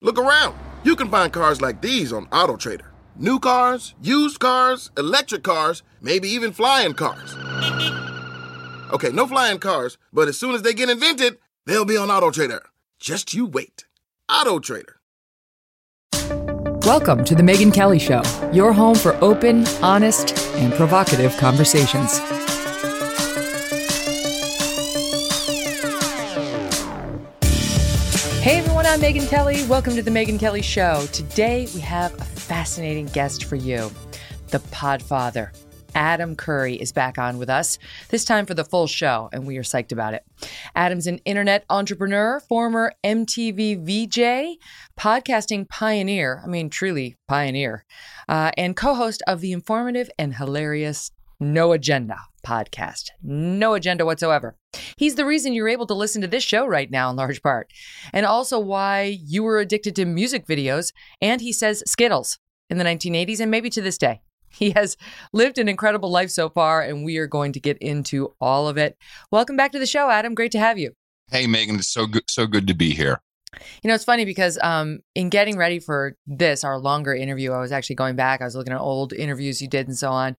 Look around. You can find cars like these on AutoTrader. New cars, used cars, electric cars, maybe even flying cars. Okay, no flying cars, but as soon as they get invented, they'll be on AutoTrader. Just you wait. AutoTrader. Welcome to The Megyn Kelly Show, your home for open, honest, and provocative conversations. I'm Megyn Kelly. Welcome to The Megyn Kelly Show. Today we have a fascinating guest for you the Podfather. Adam Curry is back on with us, this time for the full show, and we are psyched about it. Adam's an internet entrepreneur, former MTV VJ, podcasting pioneer, I mean, truly pioneer, uh, and co host of the informative and hilarious No Agenda podcast. No agenda whatsoever. He's the reason you're able to listen to this show right now, in large part, and also why you were addicted to music videos, and he says Skittles in the 1980s and maybe to this day. He has lived an incredible life so far, and we are going to get into all of it. Welcome back to the show, Adam. Great to have you. Hey, Megyn. It's so good, so good to be here. You know, it's funny because um, in getting ready for this, our longer interview, I was actually going back. I was looking at old interviews you did and so on.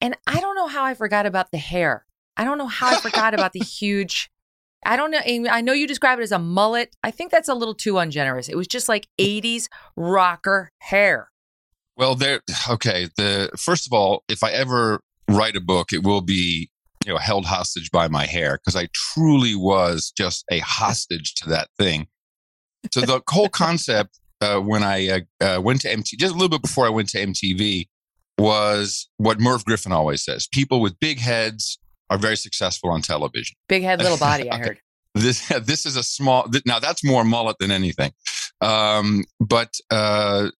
And I don't know how I forgot about the hair. I don't know how I forgot about the huge. I don't know. I know you describe it as a mullet. I think that's a little too ungenerous. It was just like 80s rocker hair. Well, there. Okay. The first of all, if I ever write a book, it will be you know held hostage by my hair because I truly was just a hostage to that thing. So the whole concept uh, when I uh, uh, went to MTV, just a little bit before I went to MTV, was what Merv Griffin always says: people with big heads are very successful on television. Big head, little body. I heard. This this is a small. Now that's more mullet than anything. Um, but uh,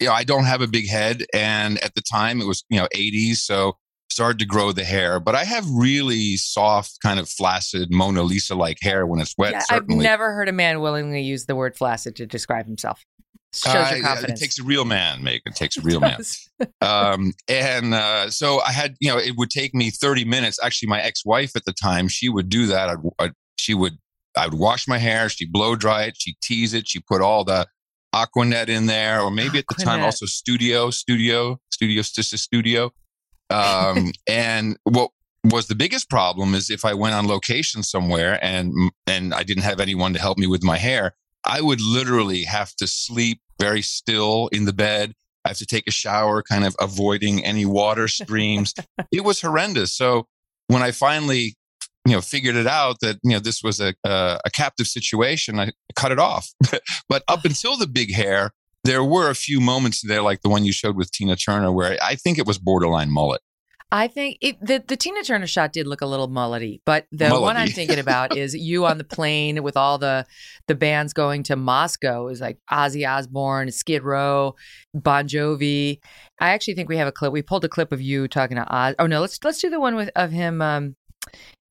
you know, I don't have a big head, and at the time it was you know 80s, so started to grow the hair. But I have really soft, kind of flaccid Mona Lisa like hair when it's wet. Yeah, I've never heard a man willingly use the word flaccid to describe himself. Shows Uh, your yeah, confidence. It takes a real man, Megyn. It takes a real man. um, and uh, so I had, you know, it would take me 30 minutes. Actually, my ex-wife at the time, she would do that. I'd, I'd, she would, I would wash my hair. She'd blow dry it. She'd tease it. She put all the Aqua Net in there, or maybe at the time also Studio, Studio, Studio, Studio. Um, and what was the biggest problem is if I went on location somewhere and and I didn't have anyone to help me with my hair, I would literally have to sleep very still in the bed. I have to take a shower, kind of avoiding any water streams. it was horrendous. So when I finally, you know, figured it out that you know this was a a, a captive situation, I cut it off. but up until the big hair, there were a few moments there, like the one you showed with Tina Turner, where I think it was borderline mullet. I think it, the the Tina Turner shot did look a little mullety, but the one I'm thinking about is you on the plane with all the the bands going to Moscow. Is like Ozzy Osbourne, Skid Row, Bon Jovi. I actually think we have a clip. We pulled a clip of you talking to Oz. Oh no, let's let's do the one with of him. Um,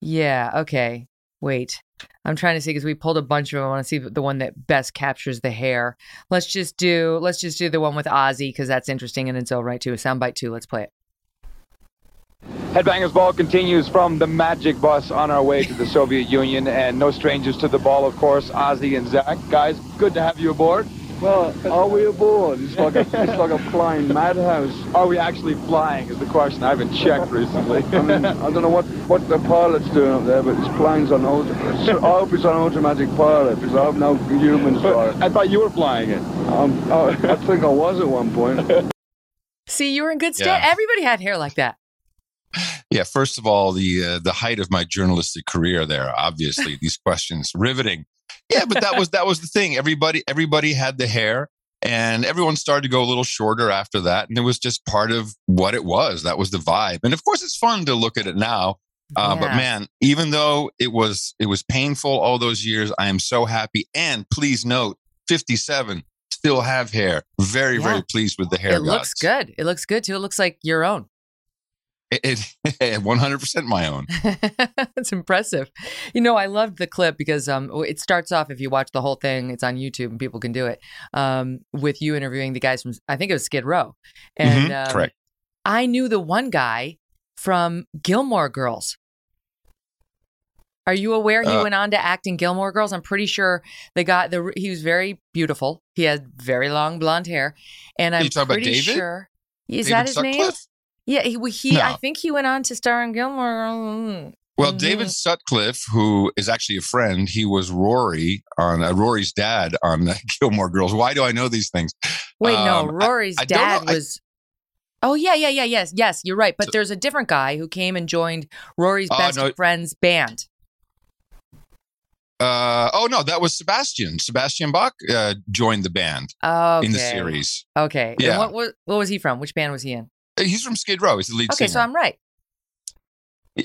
yeah, okay. Wait, I'm trying to see because we pulled a bunch of them. I want to see the one that best captures the hair. Let's just do let's just do the one with Ozzy because that's interesting and it's all right too. Soundbite too. Let's play it. Headbangers Ball continues from the Magic Bus on our way to the Soviet Union, and no strangers to the ball, of course, Ozzy and Zakk. Guys, good to have you aboard. Well, are we aboard? It's like a, it's like a flying madhouse. Are we actually flying? Is the question. I haven't checked recently. I mean, I don't know what, what the pilot's doing up there, but this plane's on auto. so I hope it's on automatic pilot because I have no humans for it. I thought you were flying it. Um, I, I think I was at one point. See, you were in good stead. Yeah. Everybody had hair like that. Yeah, first of all, the uh, the height of my journalistic career there. Obviously, these questions riveting. Yeah, but that was that was the thing. Everybody everybody had the hair, and everyone started to go a little shorter after that, and it was just part of what it was. That was the vibe, and of course, it's fun to look at it now. Uh, But man, even though it was it was painful all those years, I am so happy. And please note, 57, still have hair. Very, Yeah. very pleased with the hair. it looks good. It looks good too. It looks like your own. It, it 100% my own. That's impressive. You know, I loved the clip because um, it starts off. If you watch the whole thing, it's on YouTube and people can do it. Um, with you interviewing the guys from, I think it was Skid Row, and Mhm, um, correct. I knew the one guy from Gilmore Girls. Are you aware he Uh, went on to act in Gilmore Girls? I'm pretty sure the guy. The he was very beautiful. He had very long blonde hair, and I'm you talking about pretty David? sure. Is David that his name? Yeah, he. he I think he went on to star in Gilmore. Well, Mhm. David Sutcliffe, who is actually a friend, he was Rory on uh, Rory's dad on uh, Gilmore Girls. Why do I know these things? Wait, no, Um, I- Rory's I dad. I- was. Oh yeah, yeah, yeah, yes, yes. You're right. But So- there's a different guy who came and joined Rory's Oh, best no. friend's band. Uh, oh no, that was Sebastian. Sebastian Bach uh, joined the band Okay. in the series. Okay. And Yeah. what, what what was he from? Which band was he in? He's from Skid Row. He's the lead Okay, singer. so I'm right.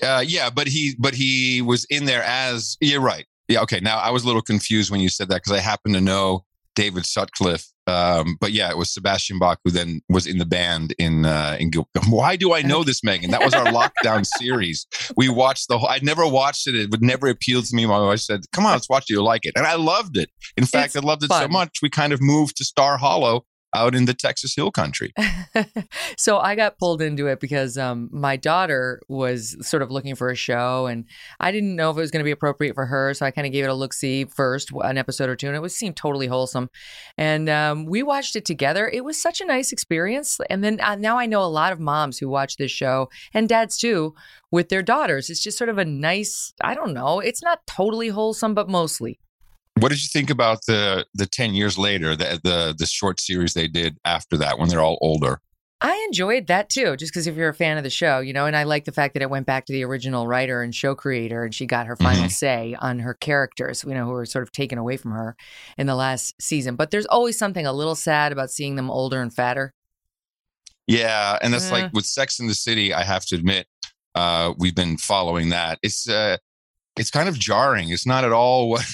Uh, yeah, but he but he was in there as you're right. Yeah, okay. Now I was a little confused when you said that because I happen to know David Sutcliffe. Um, but yeah, it was Sebastian Bach who then was in the band in uh, in. Gil- Why do I know this, Megyn? That was our lockdown series. We watched the whole. I'd never watched it. It would never appeal to me. My wife said, "Come on, let's watch it. You'll like it," and I loved it. In fact, It's I loved it so much we kind of moved to Star Hollow out in the Texas Hill Country. so I got pulled into it because um, my daughter was sort of looking for a show, and I didn't know if it was going to be appropriate for her. So I kind of gave it a look see first, an episode or two, and it was seemed totally wholesome. And um, we watched it together. It was such a nice experience. And then uh, now I know a lot of moms who watch this show and dads too with their daughters. It's just sort of a nice. I don't know. It's not totally wholesome, but mostly. What did you think about the the ten years later, the the the short series they did after that when they're all older? I enjoyed that too, just because if you're a fan of the show, you know, and I like the fact that it went back to the original writer and show creator, and she got her final Mhm. say on her characters, you know, who were sort of taken away from her in the last season. But there's always something a little sad about seeing them older and fatter. Yeah, and that's Eh. like with Sex in the City. I have to admit, uh, we've been following that. It's uh, it's kind of jarring. It's not at all what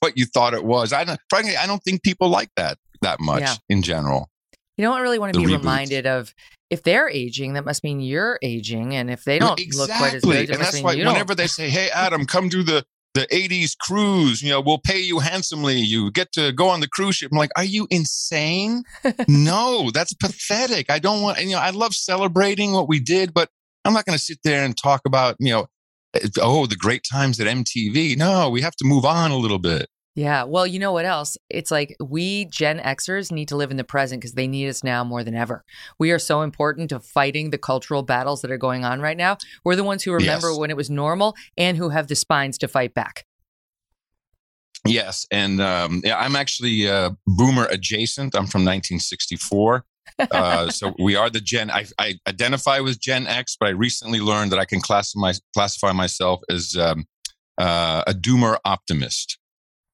what you thought it was. I don't, frankly, I don't think people like that that much Yeah. in general. You don't really want to The be reboot. reminded of if they're aging, that must mean you're aging, and if they don't look quite as good, and that's why whenever don't. they say, "Hey, Adam, come do the the '80s cruise," you know, we'll pay you handsomely. You get to go on the cruise ship. I'm like, are you insane? no, that's pathetic. I don't want. You know, I love celebrating what we did, but I'm not going to sit there and talk about you know, oh, the great times at MTV. No, we have to move on a little bit. Yeah. Well, you know what else? It's like we Gen Xers need to live in the present because they need us now more than ever. We are so important to fighting the cultural battles that are going on right now. We're the ones who remember Yes. when it was normal and who have the spines to fight back. Yes, and um, yeah, I'm actually uh, boomer adjacent. I'm from 1964. Uh, so we are the Gen. I, I identify with Gen X, but I recently learned that I can classify classify myself as um, uh, a doomer optimist.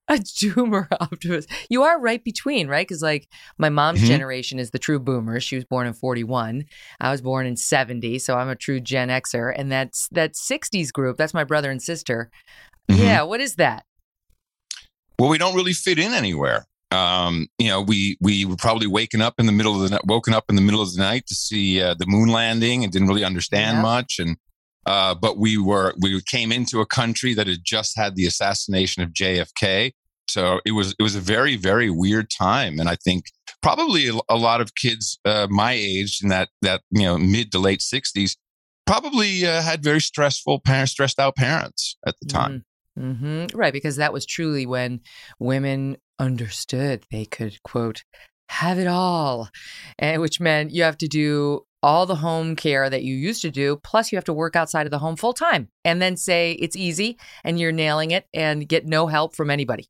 A doomer optimist. You are right between, right? Because like my mom's Mhm. generation is the true boomer. She was born in 41. I was born in 70. So I'm a true Gen Xer. And that's that 60s group. That's my brother and sister. Mhm. Yeah. What is that? Well, we don't really fit in anywhere. Um, you know, we we were probably waking up in the middle of the night, woken up in the middle of the night to see uh, the moon landing and didn't really understand Yeah. much. And uh, but we were we came into a country that had just had the assassination of JFK, so it was it was a very very weird time. And I think probably a, lot of kids uh, my age in that that you know mid to late sixties probably uh, had very stressful parents, stressed out parents at the time. Hmm Right, because that was truly when women understood they could, quote, have it all, and which meant you have to do all the home care that you used to do, plus you have to work outside of the home full time and then say it's easy and you're nailing it and get no help from anybody.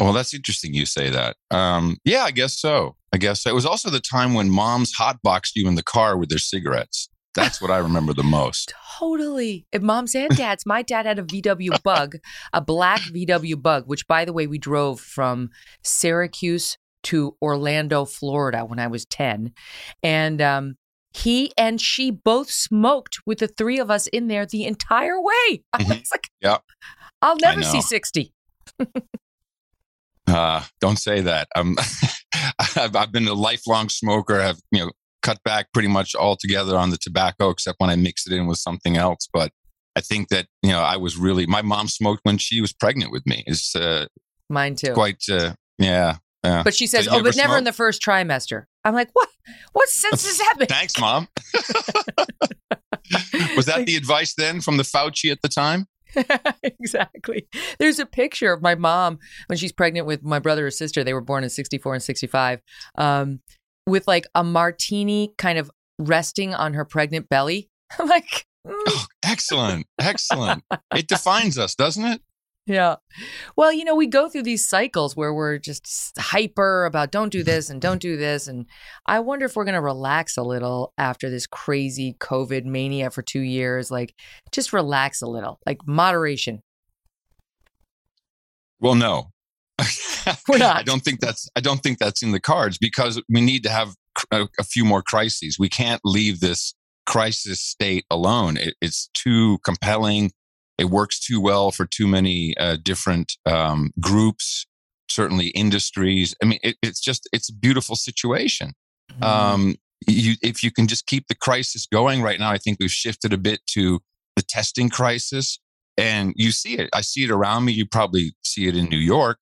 Well, that's interesting you say that. Um, yeah, I guess so. I guess so. It was also the time when moms hotboxed you in the car with their cigarettes. That's what I remember the most. Totally. If moms and dads, my dad had a VW bug, a black VW bug, which by the way, we drove from Syracuse to Orlando, Florida when I was 10. And um, he and she both smoked with the three of us in there the entire way. I Mhm. was like, Yeah. I'll never see know. 60. Uh, don't say that. Um, I've, I've been a lifelong smoker. I've you know cut back pretty much altogether on the tobacco, except when I mix it in with something else. But I think that you know I was really my mom smoked when she was pregnant with me. Is uh, Mine too. quite uh, yeah. yeah. But she says, "Oh, but ever never in the first trimester." I'm like, "What? What sense does that make?" Thanks, mom. was that the advice then from the Fauci at the time? exactly. There's a picture of my mom when she's pregnant with my brother or sister. They were born in 64 and 65, um, with like a martini kind of resting on her pregnant belly. I'm like, mm, Oh, excellent, excellent. It defines us, doesn't it? yeah. Well, you know, we go through these cycles where we're just hyper about don't do this and don't do this. And I wonder if we're going to relax a little after this crazy COVID mania for two years. Like, just relax a little, like moderation. Well, no. We're not. I don't think that's. I don't think that's in the cards because we need to have a, a few more crises. We can't leave this crisis state alone. It, it's too compelling. It works too well for too many uh, different um, groups, certainly industries. I mean, it, it's just it's a beautiful situation. Mm-hmm. Um, you, if you can just keep the crisis going right now, I think we've shifted a bit to the testing crisis, and you see it. I see it around me. You probably see it in New York.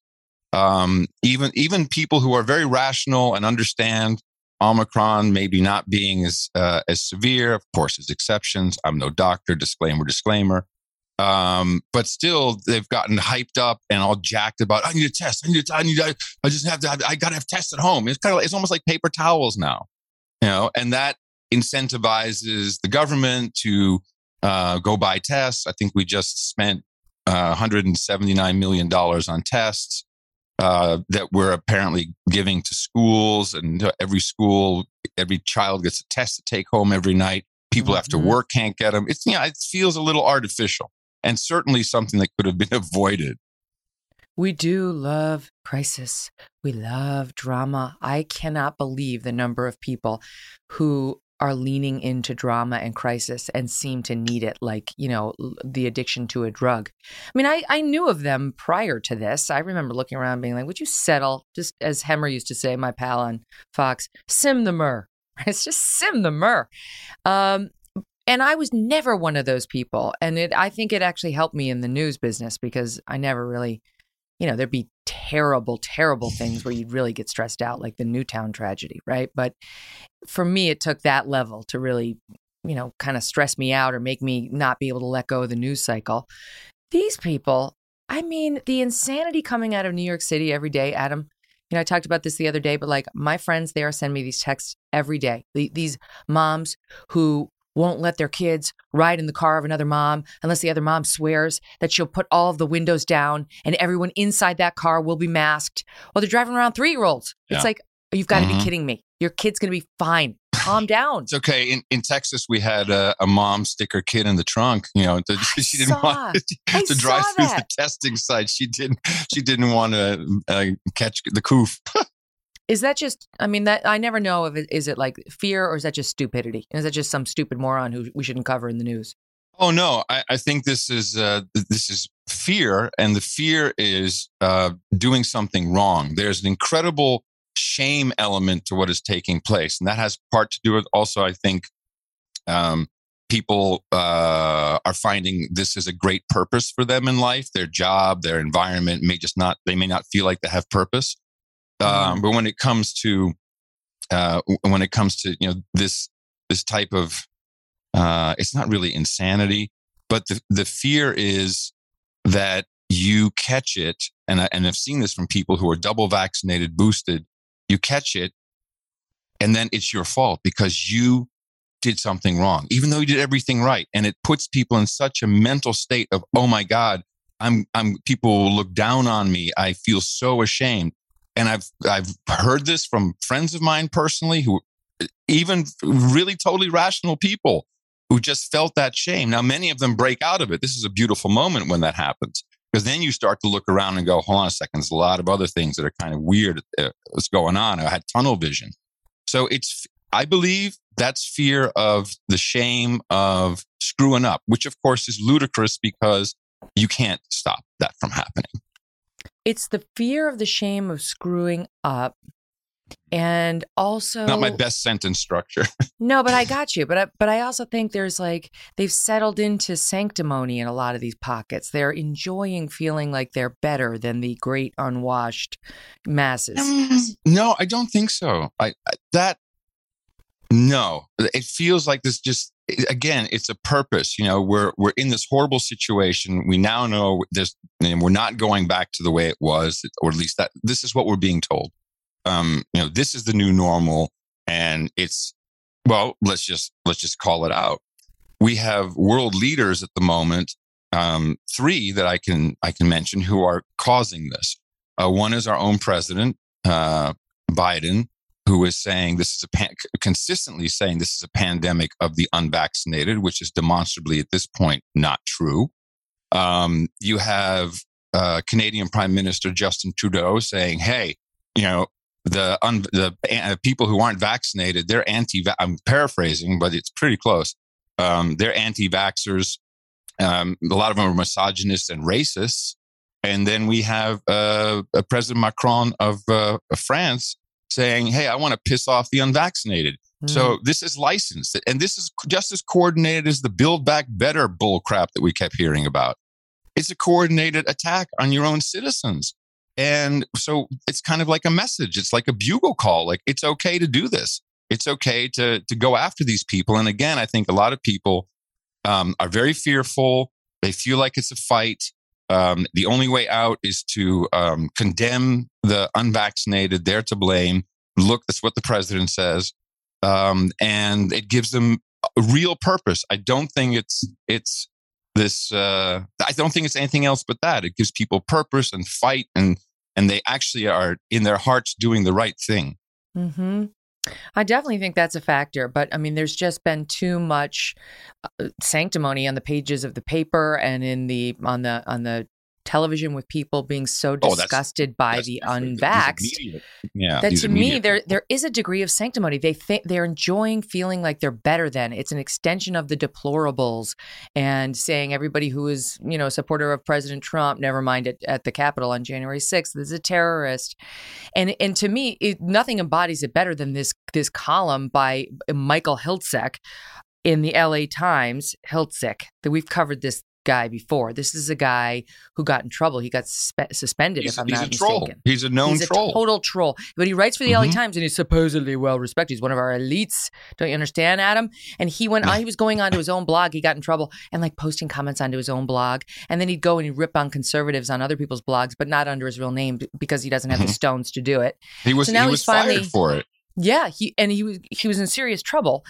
Um, even even people who are very rational and understand Omicron maybe not being as uh, as severe. Of course, there's exceptions. I'm no doctor. Disclaimer. Disclaimer. Um, but still, they've gotten hyped up and all jacked about. I need a test. I need. To, I need. I, I just have to. Have, I got to have tests at home. It's kind of. It's almost like paper towels now, you know. And that incentivizes the government to uh, go buy tests. I think we just spent uh, 179 million dollars on tests uh, that we're apparently giving to schools, and every school, every child gets a test to take home every night. People after Mhm. work can't get them. It's yeah, it feels a little artificial, and certainly something that could have been avoided. We do love crisis. We love drama. I cannot believe the number of people who are leaning into drama and crisis and seem to need it like, you know, the addiction to a drug. I mean, I, I knew of them prior to this. I remember looking around being like, would you settle? Just as Hemmer used to say, my pal on Fox, sim the myrrh. It's just sim the myrrh. Um, and I was never one of those people. And it, I think it actually helped me in the news business because I never really you know, there'd be terrible, terrible things where you'd really get stressed out, like the Newtown tragedy, right? But for me, it took that level to really, you know, kind of stress me out or make me not be able to let go of the news cycle. These people, I mean, the insanity coming out of New York City every day, Adam. You know, I talked about this the other day, but like my friends there send me these texts every day. These moms who won't let their kids ride in the car of another mom unless the other mom swears that she'll put all of the windows down and everyone inside that car will be masked. Well, they're driving around three year olds. Yeah. It's like, you've got to Mhm. be kidding me. Your kid's going to be fine. Calm down. It's okay. In in Texas, we had a, a mom stick her kid in the trunk. You know, to, she didn't want I to drive saw through the testing site. She didn't. She didn't want to uh, catch the coof. Is that just, I mean, that I never know if it is it like fear or is that just stupidity? Is that just some stupid moron who we shouldn't cover in the news? Oh no, I, I think this is uh, this is fear, and the fear is uh, doing something wrong. There's an incredible shame element to what is taking place, and that has part to do with also, I think, um, people uh, are finding this is a great purpose for them in life. Their job, their environment may just not. They may not feel like they have purpose. Um, but when it comes to uh, when it comes to you know this this type of uh, it's not really insanity, but the, the fear is that you catch it. And, I, and I've seen this from people who are double vaccinated, boosted. You catch it, and then it's your fault because you did something wrong, even though you did everything right. And it puts people in such a mental state of, oh my God, I'm, I'm, people look down on me. I feel so ashamed. And I've, I've heard this from friends of mine personally who, even really totally rational people who just felt that shame. Now, many of them break out of it. This is a beautiful moment when that happens because then you start to look around and go, hold on a second, there's a lot of other things that are kind of weird uh, what's going on. I had tunnel vision. So it's, I believe that's fear of the shame of screwing up, which of course is ludicrous because you can't stop that from happening. It's the fear of the shame of screwing up and also Not my best sentence structure. no but i got you but I, but i also think there's like they've settled into sanctimony in a lot of these pockets they're enjoying feeling like they're better than the great unwashed masses mm, no, I don't think so. I, I that no, it feels like this just again, it's a purpose. You know, we're we're in this horrible situation. We now know this, and we're not going back to the way it was, or at least that this is what we're being told. Um, you know, this is the new normal, and it's well, let's just let's just call it out. We have world leaders at the moment, um, three that I can I can mention who are causing this. Uh, one is our own president, uh, Biden, who is saying this is a pan- consistently saying this is a pandemic of the unvaccinated, which is demonstrably at this point not true. Um, you have uh, Canadian Prime Minister Justin Trudeau saying, "Hey, you know." The un- the uh, people who aren't vaccinated, they're anti. I'm paraphrasing, but it's pretty close. Um, they're anti-vaxxers. Um, a lot of them are misogynists and racists. And then we have uh, President Macron of uh, France saying, "Hey, I want to piss off the unvaccinated." Mm. So this is licensed, and this is just as coordinated as the Build Back Better bullcrap that we kept hearing about. It's a coordinated attack on your own citizens, and so it's kind of like a message. It's like a bugle call. Like it's okay to do this. It's okay to to go after these people. And again, I think a lot of people um, are very fearful. They feel like it's a fight. Um, the only way out is to um, condemn the unvaccinated. They're to blame. Look, that's what the president says, um, and it gives them a real purpose. I don't think it's it's this. Uh, I don't think it's anything else but that. It gives people purpose and fight, and and they actually are in their hearts doing the right thing. hmm I definitely think that's a factor, but I mean, there's just been too much uh, sanctimony on the pages of the paper and in the on the on the television with people being so Oh, that's- disgusted by That's the unvaxxed. Yeah, that to me there there is a degree of sanctimony. They think they're enjoying feeling like they're better than. It's an extension of the deplorables and saying everybody who is you know a supporter of president trump never mind at, at the capitol on january 6th is a terrorist. And and to me it, nothing embodies it better than this this column by michael hiltzik in the la times. Hiltzik that we've covered this guy before this is a guy who got in trouble he got suspe- suspended He's, if i'm he's not a troll. mistaken He's a known he's troll. total troll. But he writes for the LA Mhm. Times and he's supposedly well respected. He's one of our elites. Don't you understand, Adam? And he went on, he was going onto his own blog. He got in trouble and like posting comments onto his own blog. And then he'd go and he'd rip on conservatives on other people's blogs, but not under his real name because he doesn't have the Mhm. stones to do it. he was so now he he's was fired finally- for it. Yeah, he and he was he was in serious trouble.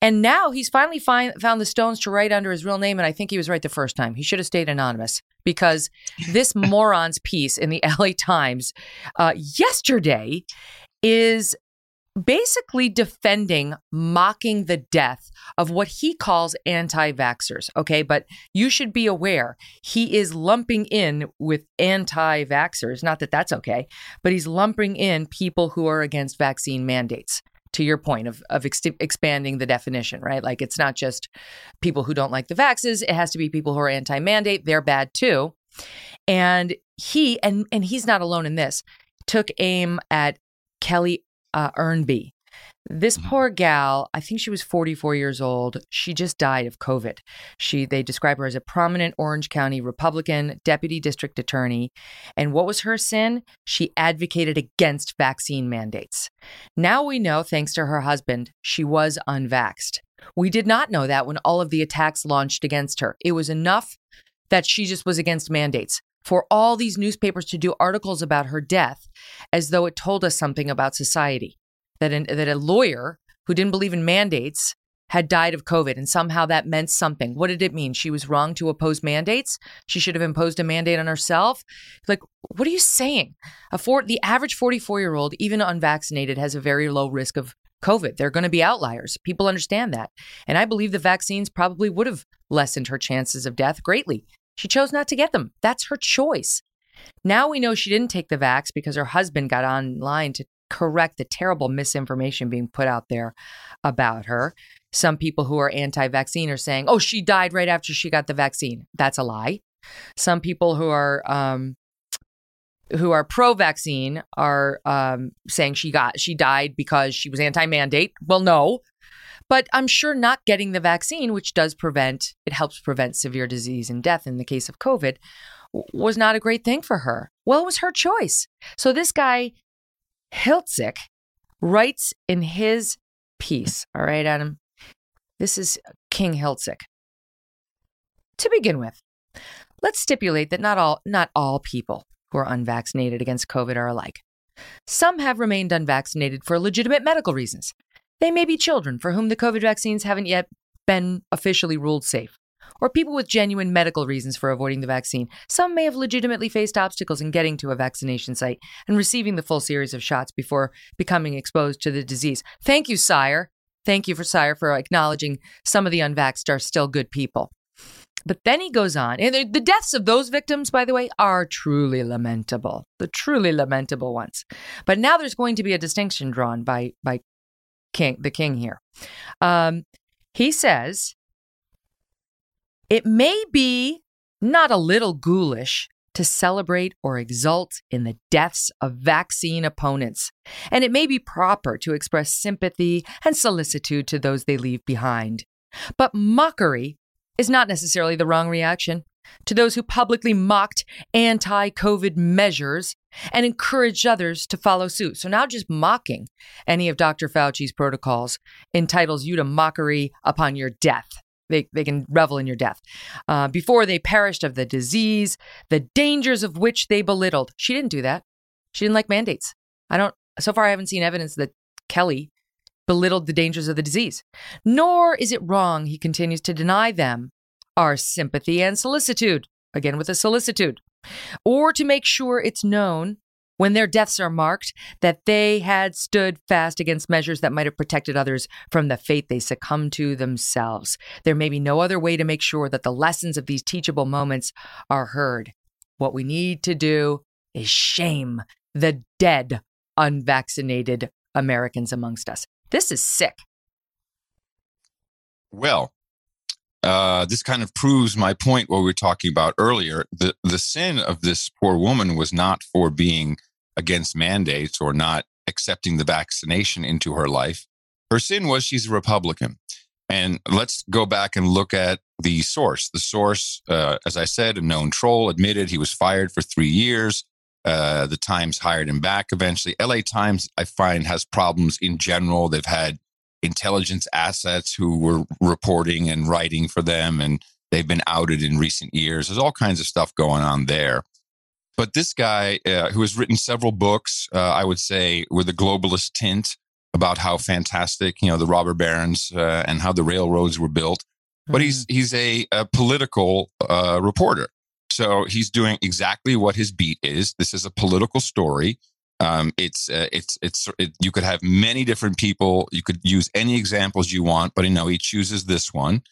And now he's finally find, found the stones to write under his real name. And I think he was right the first time. He should have stayed anonymous because this moron's piece in the LA Times uh, yesterday is basically defending, mocking the death of what he calls anti vaxxers. Okay. But you should be aware he is lumping in with anti vaxxers. Not that that's okay, but he's lumping in people who are against vaccine mandates. To your point of of ex- expanding the definition, right? Like it's not just people who don't like the vaxes; it has to be people who are anti-mandate. They're bad too. And he and and he's not alone in this. Took aim at Kelly uh, Ernby. This Mhm. poor gal, I think she was 44 years old. She just died of COVID. She they describe her as a prominent Orange County Republican deputy district attorney. And what was her sin? She advocated against vaccine mandates. Now we know, thanks to her husband, she was unvaxxed. We did not know that when all of the attacks launched against her. It was enough that she just was against mandates. For all these newspapers to do articles about her death as though it told us something about society. That, an, that a lawyer who didn't believe in mandates had died of COVID and somehow that meant something. What did it mean? She was wrong to oppose mandates. She should have imposed a mandate on herself. Like, what are you saying? A four, the average 44 year old, even unvaccinated, has a very low risk of COVID. They're going to be outliers. People understand that. And I believe the vaccines probably would have lessened her chances of death greatly. She chose not to get them. That's her choice. Now we know she didn't take the vax because her husband got online to correct the terrible misinformation being put out there about her. Some people who are anti vaccine are saying, oh, she died right after she got the vaccine. That's a lie. Some people who are um, who are pro-vaccine are um, saying she got she died because she was anti-mandate. Well, no, but I'm sure not getting the vaccine, which does prevent it helps prevent severe disease and death in the case of COVID, was not a great thing for her. Well, it was her choice. So this guy Hiltzik writes in his piece. All right, Adam. This is King Hiltzik. To begin with, let's stipulate that not all not all people who are unvaccinated against COVID are alike. Some have remained unvaccinated for legitimate medical reasons. They may be children for whom the COVID vaccines haven't yet been officially ruled safe, or people with genuine medical reasons for avoiding the vaccine. Some may have legitimately faced obstacles in getting to a vaccination site and receiving the full series of shots before becoming exposed to the disease. Thank you, sire. Thank you for sire for acknowledging some of the unvaxxed are still good people. But then he goes on, and the deaths of those victims, by the way, are truly lamentable, the truly lamentable ones. But now there's going to be a distinction drawn by by King, the King here. Um, he says it may be not a little ghoulish to celebrate or exult in the deaths of vaccine opponents, and it may be proper to express sympathy and solicitude to those they leave behind. But mockery is not necessarily the wrong reaction. To those who publicly mocked anti COVID measures and encouraged others to follow suit. So now just mocking any of Dr. Fauci's protocols entitles you to mockery upon your death. They, they can revel in your death. Uh, before they perished of the disease, the dangers of which they belittled. She didn't do that. She didn't like mandates. I don't, so far, I haven't seen evidence that Kelly belittled the dangers of the disease. Nor is it wrong, he continues to deny them our sympathy and solicitude, again with a solicitude, or to make sure it's known when their deaths are marked that they had stood fast against measures that might have protected others from the fate they succumbed to themselves. There may be no other way to make sure that the lessons of these teachable moments are heard. What we need to do is shame the dead, unvaccinated Americans amongst us. This is sick. Well, uh, this kind of proves my point what we were talking about earlier. The the sin of this poor woman was not for being against mandates or not accepting the vaccination into her life. Her sin was she's a Republican. And let's go back and look at the source. The source, uh, as I said, a known troll admitted he was fired for three years. Uh, the Times hired him back eventually. LA Times, I find, has problems in general. They've had intelligence assets who were reporting and writing for them, and they've been outed in recent years. There's all kinds of stuff going on there. But this guy, uh, who has written several books, uh, I would say, with a globalist tint about how fantastic, you know, the robber barons uh, and how the railroads were built. Mm-hmm. But he's mm-hmm. he's a, a political uh, reporter, so he's doing exactly what his beat is. This is a political story. Um, it's uh, it's it's it, you could have many different people. You could use any examples you want, but you know he chooses this one,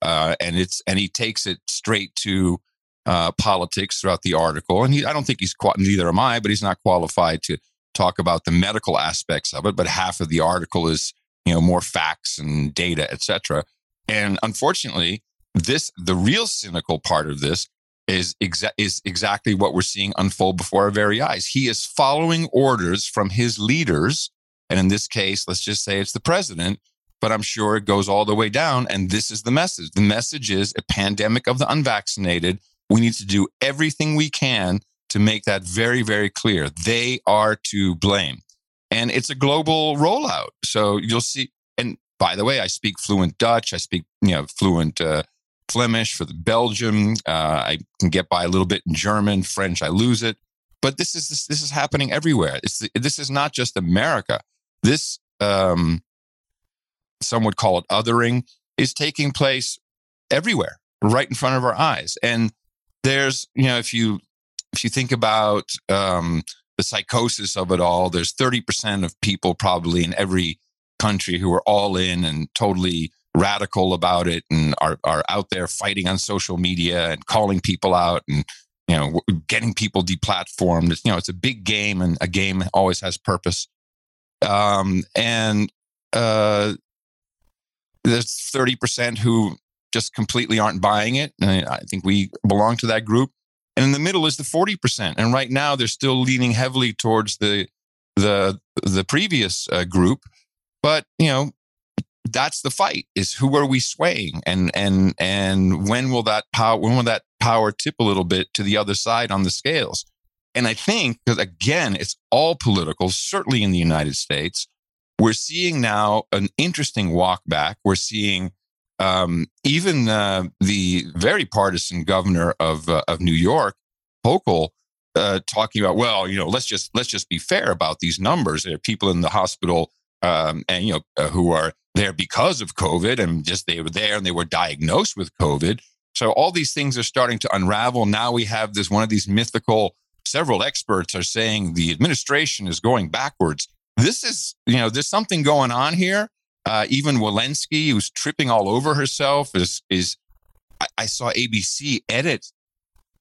uh, and it's and he takes it straight to uh, politics throughout the article. And he, I don't think he's quite, neither am I, but he's not qualified to talk about the medical aspects of it. But half of the article is you know more facts and data, etc. And unfortunately, this the real cynical part of this is, exa- is exactly what we're seeing unfold before our very eyes. He is following orders from his leaders. And in this case, let's just say it's the president, but I'm sure it goes all the way down. And this is the message. The message is a pandemic of the unvaccinated. We need to do everything we can to make that very, very clear. They are to blame. And it's a global rollout. So you'll see. And by the way, I speak fluent Dutch. I speak, you know, fluent uh, Flemish for the Belgium. Uh, I can get by a little bit in German, French. I lose it, but this is this, this is happening everywhere. It's this is not just America. This um, some would call it othering is taking place everywhere, right in front of our eyes. And there's you know if you if you think about um, the psychosis of it all, there's 30% of people probably in every country who are all in and totally radical about it and are, are out there fighting on social media and calling people out and you know getting people deplatformed. It's, you know it's a big game and a game always has purpose. Um, and uh, there's 30% who just completely aren't buying it and i think we belong to that group. And in the middle is the 40%. And right now they're still leaning heavily towards the the the previous uh, group, but you know that's the fight is who are we swaying? And and and when will that power when will that power tip a little bit to the other side on the scales? And i think because again it's all political certainly in the united states we're seeing now an interesting walk back. We're seeing um, even uh, the very partisan governor of uh, of New York, Hochul, uh, talking about, well, you know, let's just let's just be fair about these numbers. There are people in the hospital, um, and you know, uh, who are there because of COVID, and just they were there and they were diagnosed with COVID. So all these things are starting to unravel. Now we have this one of these mythical. Several experts are saying the administration is going backwards. This is, you know, there's something going on here uh, even Walensky, who's tripping all over herself, is is. I, I saw ABC edit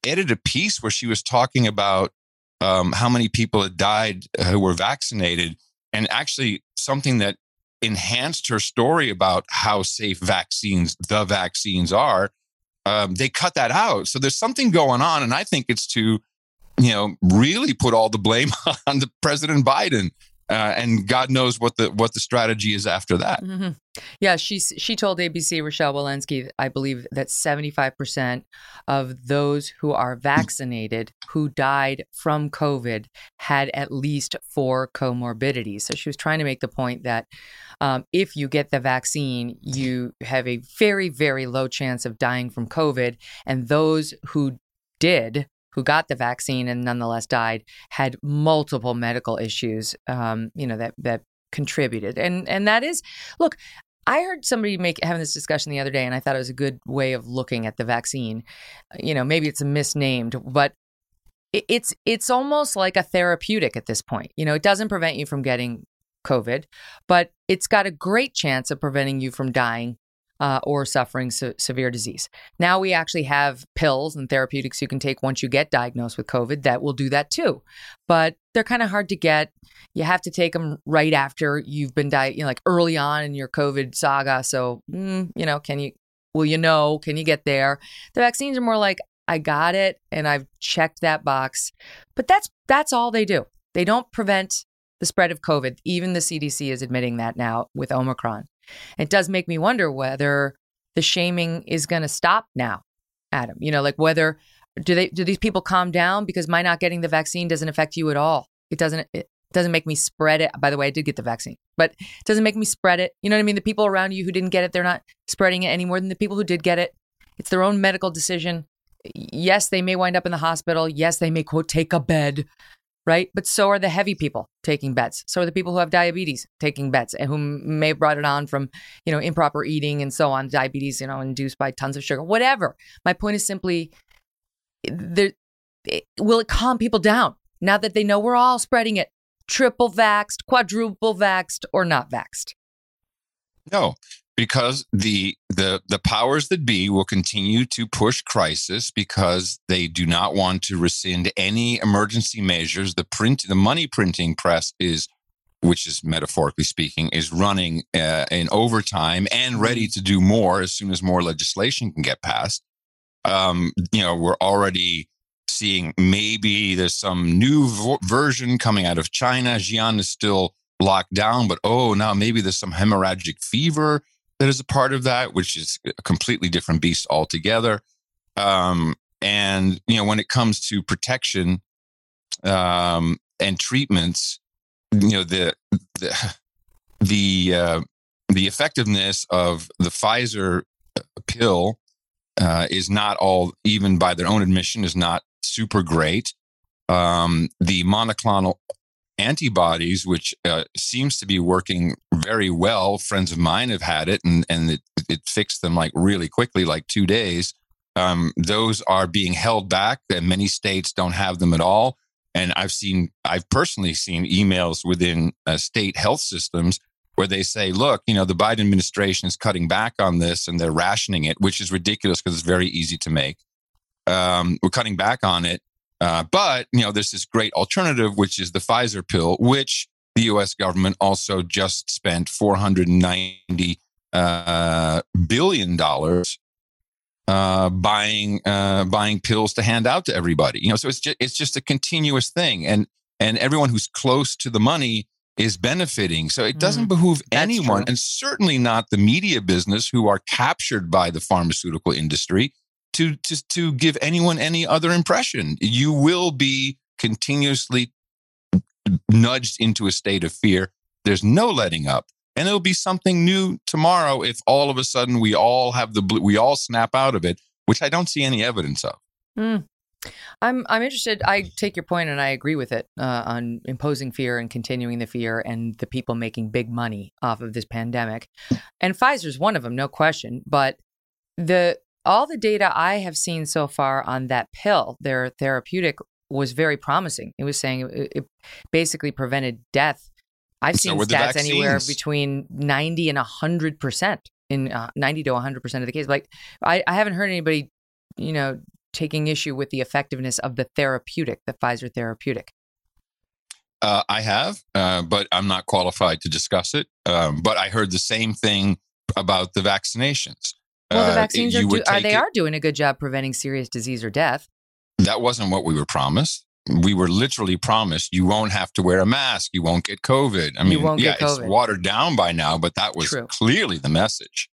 edit a piece where she was talking about um, how many people had died who were vaccinated, and actually something that enhanced her story about how safe vaccines, the vaccines are. Um, they cut that out, so there's something going on, and I think it's to, you know, really put all the blame on the President Biden uh, and God knows what the what the strategy is after that. Mm-hmm. Yeah, she she told ABC Rochelle Walensky, I believe that seventy five percent of those who are vaccinated who died from COVID had at least four comorbidities. So she was trying to make the point that um, if you get the vaccine, you have a very very low chance of dying from COVID, and those who did who got the vaccine and nonetheless died had multiple medical issues, um, you know, that that contributed. And and that is, look, I heard somebody make having this discussion the other day, and I thought it was a good way of looking at the vaccine. You know, maybe it's misnamed, but it's it's almost like a therapeutic at this point. You know, it doesn't prevent you from getting COVID, but it's got a great chance of preventing you from dying uh, or suffering se- severe disease. Now we actually have pills and therapeutics you can take once you get diagnosed with COVID that will do that too. But they're kind of hard to get. You have to take them right after you've been diagnosed, you know, like early on in your COVID saga. So, mm, you know, can you, will you know, can you get there? The vaccines are more like, I got it and I've checked that box. But that's that's all they do. They don't prevent the spread of COVID. Even the CDC is admitting that now with Omicron. It does make me wonder whether the shaming is going to stop now, Adam. You know, like whether do they do these people calm down because my not getting the vaccine doesn't affect you at all. It doesn't it doesn't make me spread it. By the way, I did get the vaccine, but it doesn't make me spread it. You know what I mean? The people around you who didn't get it, they're not spreading it any more than the people who did get it. It's their own medical decision. Yes, they may wind up in the hospital. Yes, they may quote take a bed right? But so are the heavy people taking bets. So are the people who have diabetes taking bets and who may have brought it on from, you know, improper eating and so on, diabetes, you know, induced by tons of sugar, whatever. My point is simply there will it calm people down now that they know we're all spreading it, triple vaxed, quadruple vaxed, or not vaxed? No, because the the the powers that be will continue to push crisis because they do not want to rescind any emergency measures. The print the money printing press is which is metaphorically speaking is running uh, in overtime and ready to do more as soon as more legislation can get passed. Um, you know we're already seeing maybe there's some new vo- version coming out of china. Xi'an is still locked down but oh now maybe there's some hemorrhagic fever that is a part of that, which is a completely different beast altogether. Um, and you know, when it comes to protection um, and treatments, you know, the the the uh, the effectiveness of the Pfizer uh, pill uh, is not all, even by their own admission, is not super great. Um, the monoclonal antibodies, which uh, seems to be working very well. Friends of mine have had it and, and it, it fixed them like really quickly, like two days. Um, those are being held back and many states don't have them at all. And I've seen, I've personally seen emails within uh, state health systems where they say, look, you know, the Biden administration is cutting back on this and they're rationing it, which is ridiculous because it's very easy to make. Um, we're cutting back on it. Uh, but you know, there's this great alternative, which is the Pfizer pill, which the U.S. government also just spent 490 uh, billion dollars uh, buying uh, buying pills to hand out to everybody. You know, so it's just it's just a continuous thing, and and everyone who's close to the money is benefiting. So it doesn't Mm, behoove anyone, true. and certainly not the media business who are captured by the pharmaceutical industry to to to give anyone any other impression. You will be continuously nudged into a state of fear. There's no letting up. And it'll be something new tomorrow if all of a sudden we all have the we all snap out of it, which I don't see any evidence of. Mm. I'm I'm interested. I take your point and I agree with it uh, on imposing fear and continuing the fear and the people making big money off of this pandemic. And Pfizer's one of them, no question. But the all the data I have seen so far on that pill, their therapeutic, was very promising. It was saying it, it basically prevented death. I've seen the stats anywhere between 90 and 100 percent in uh, 90 to 100 percent of the case. Like I, I haven't heard anybody, you know, taking issue with the effectiveness of the therapeutic, the Pfizer therapeutic. Uh, I have, uh, but I'm not qualified to discuss it. Um, but I heard the same thing about the vaccinations. Well, the Uh, vaccines are, do, are they it- are doing a good job preventing serious disease or death. That wasn't what we were promised. We were literally promised you won't have to wear a mask, you won't get COVID. I mean, yeah, it's watered down by now, but that was True. clearly the message.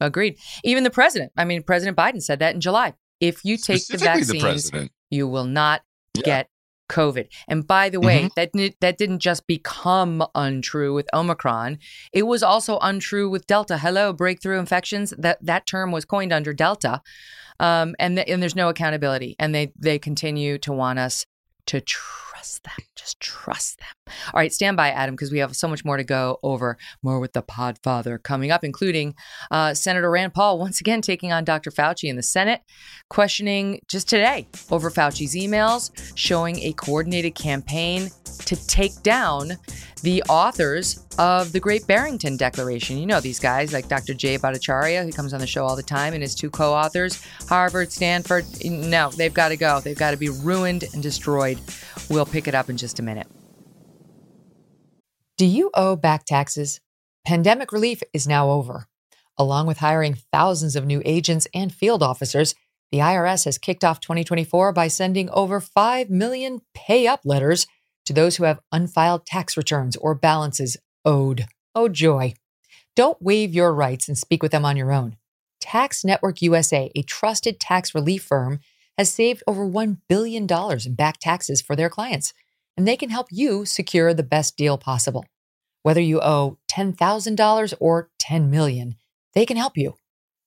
Agreed. Even the president. I mean, President Biden said that in July. If you take the the you will not Yeah. get COVID. And by the way, Mm-hmm. that that didn't just become untrue with Omicron. It was also untrue with Delta. Hello, breakthrough infections. That that term was coined under Delta, um, and th- and there's no accountability. And they they continue to want us to trust them. Just trust them. All right, stand by, Adam, because we have so much more to go over. More with the Podfather coming up, including uh, Senator Rand Paul once again taking on Dr. Fauci in the Senate, questioning just today over Fauci's emails, showing a coordinated campaign to take down the authors of the Great Barrington Declaration. You know these guys like Dr. Jay Bhattacharya, who comes on the show all the time, and his two co authors, Harvard, Stanford. No, they've got to go. They've got to be ruined and destroyed. We'll pick it up in just a minute. Do you owe back taxes? Pandemic relief is now over. Along with hiring thousands of new agents and field officers, the IRS has kicked off 2024 by sending over 5 million pay up letters to those who have unfiled tax returns or balances owed. Oh, joy. Don't waive your rights and speak with them on your own. Tax Network USA, a trusted tax relief firm, has saved over $1 billion in back taxes for their clients, and they can help you secure the best deal possible. Whether you owe $10,000 or 10 million, they can help you.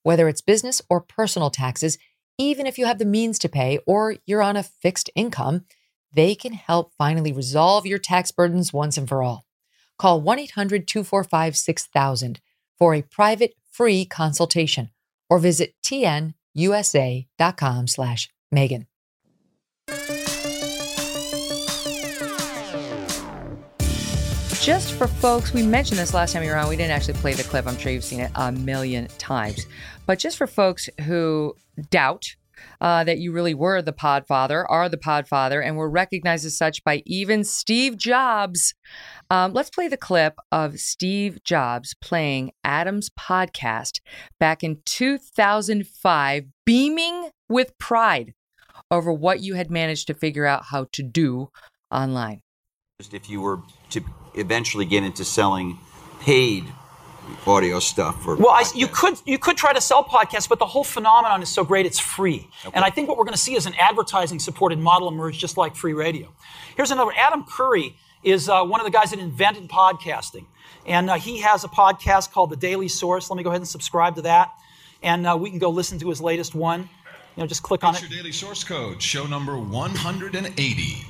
Whether it's business or personal taxes, even if you have the means to pay or you're on a fixed income, they can help finally resolve your tax burdens once and for all. Call 1 800 245 6000 for a private free consultation or visit tnusa.com slash Megyn. Just for folks, we mentioned this last time you were on. We didn't actually play the clip. I'm sure you've seen it a million times. But just for folks who doubt uh, that you really were the Podfather, are the Podfather, and were recognized as such by even Steve Jobs. Um, let's play the clip of Steve Jobs playing Adam's podcast back in 2005, beaming with pride over what you had managed to figure out how to do online. Just if you were to eventually get into selling paid audio stuff or Well, I, you could you could try to sell podcasts, but the whole phenomenon is so great it's free. Okay. And I think what we're going to see is an advertising supported model emerge, just like free radio. Here's another. one. Adam Curry is uh, one of the guys that invented podcasting, and uh, he has a podcast called The Daily Source. Let me go ahead and subscribe to that, and uh, we can go listen to his latest one. You know, just click on It's it. your daily source code, show number 180.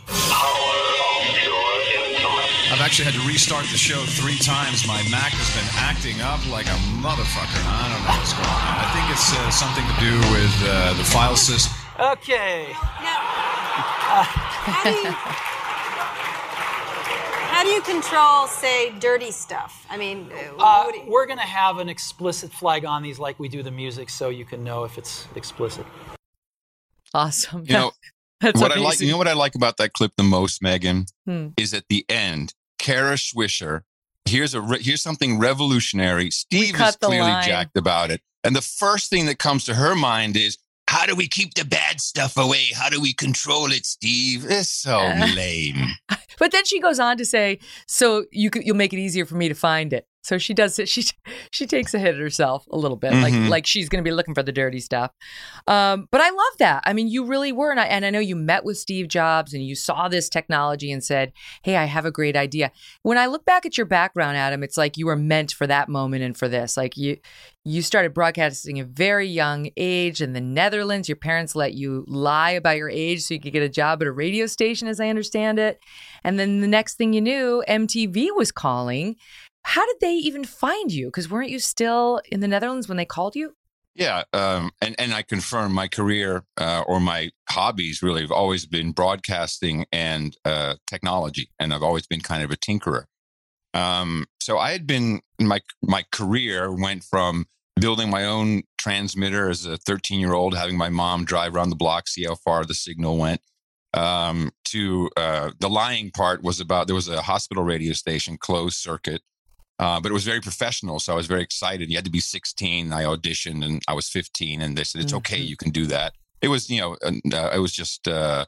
I've actually had to restart the show three times. My Mac has been acting up like a motherfucker. I don't know what's going on. I think it's uh, something to do with uh, the file system. Okay. How do you, how do you control, say, dirty stuff? I mean, uh, Uh, what do you- we're going to have an explicit flag on these, like we do the music, so you can know if it's explicit. Awesome. You know, That's what I like, you know what I like about that clip the most, Megyn, Hmm. is at the end, Kara Swisher. Here's a re- here's something revolutionary. Steve is clearly line. jacked about it, and the first thing that comes to her mind is how do we keep the bad stuff away? How do we control it, Steve? It's so lame. But then she goes on to say, "So you could, you'll make it easier for me to find it." So she does it. She she takes a hit at herself a little bit, Mhm. like like she's going to be looking for the dirty stuff. Um, but I love that. I mean, you really were, and I, and I know you met with Steve Jobs and you saw this technology and said, "Hey, I have a great idea." When I look back at your background, Adam, it's like you were meant for that moment and for this. Like you you started broadcasting at a very young age in the Netherlands. Your parents let you lie about your age so you could get a job at a radio station, as I understand it. And then the next thing you knew, MTV was calling. How did they even find you? Because weren't you still in the Netherlands when they called you? Yeah, um, and and I confirm my career uh, or my hobbies really have always been broadcasting and uh, technology, and I've always been kind of a tinkerer. Um, so I had been my my career went from building my own transmitter as a 13 year old, having my mom drive around the block, see how far the signal went. Um, to uh, the lying part was about there was a hospital radio station, closed circuit, uh, but it was very professional. So I was very excited. You had to be 16. I auditioned and I was 15, and they said it's okay, you can do that. It was you know uh, it was just uh,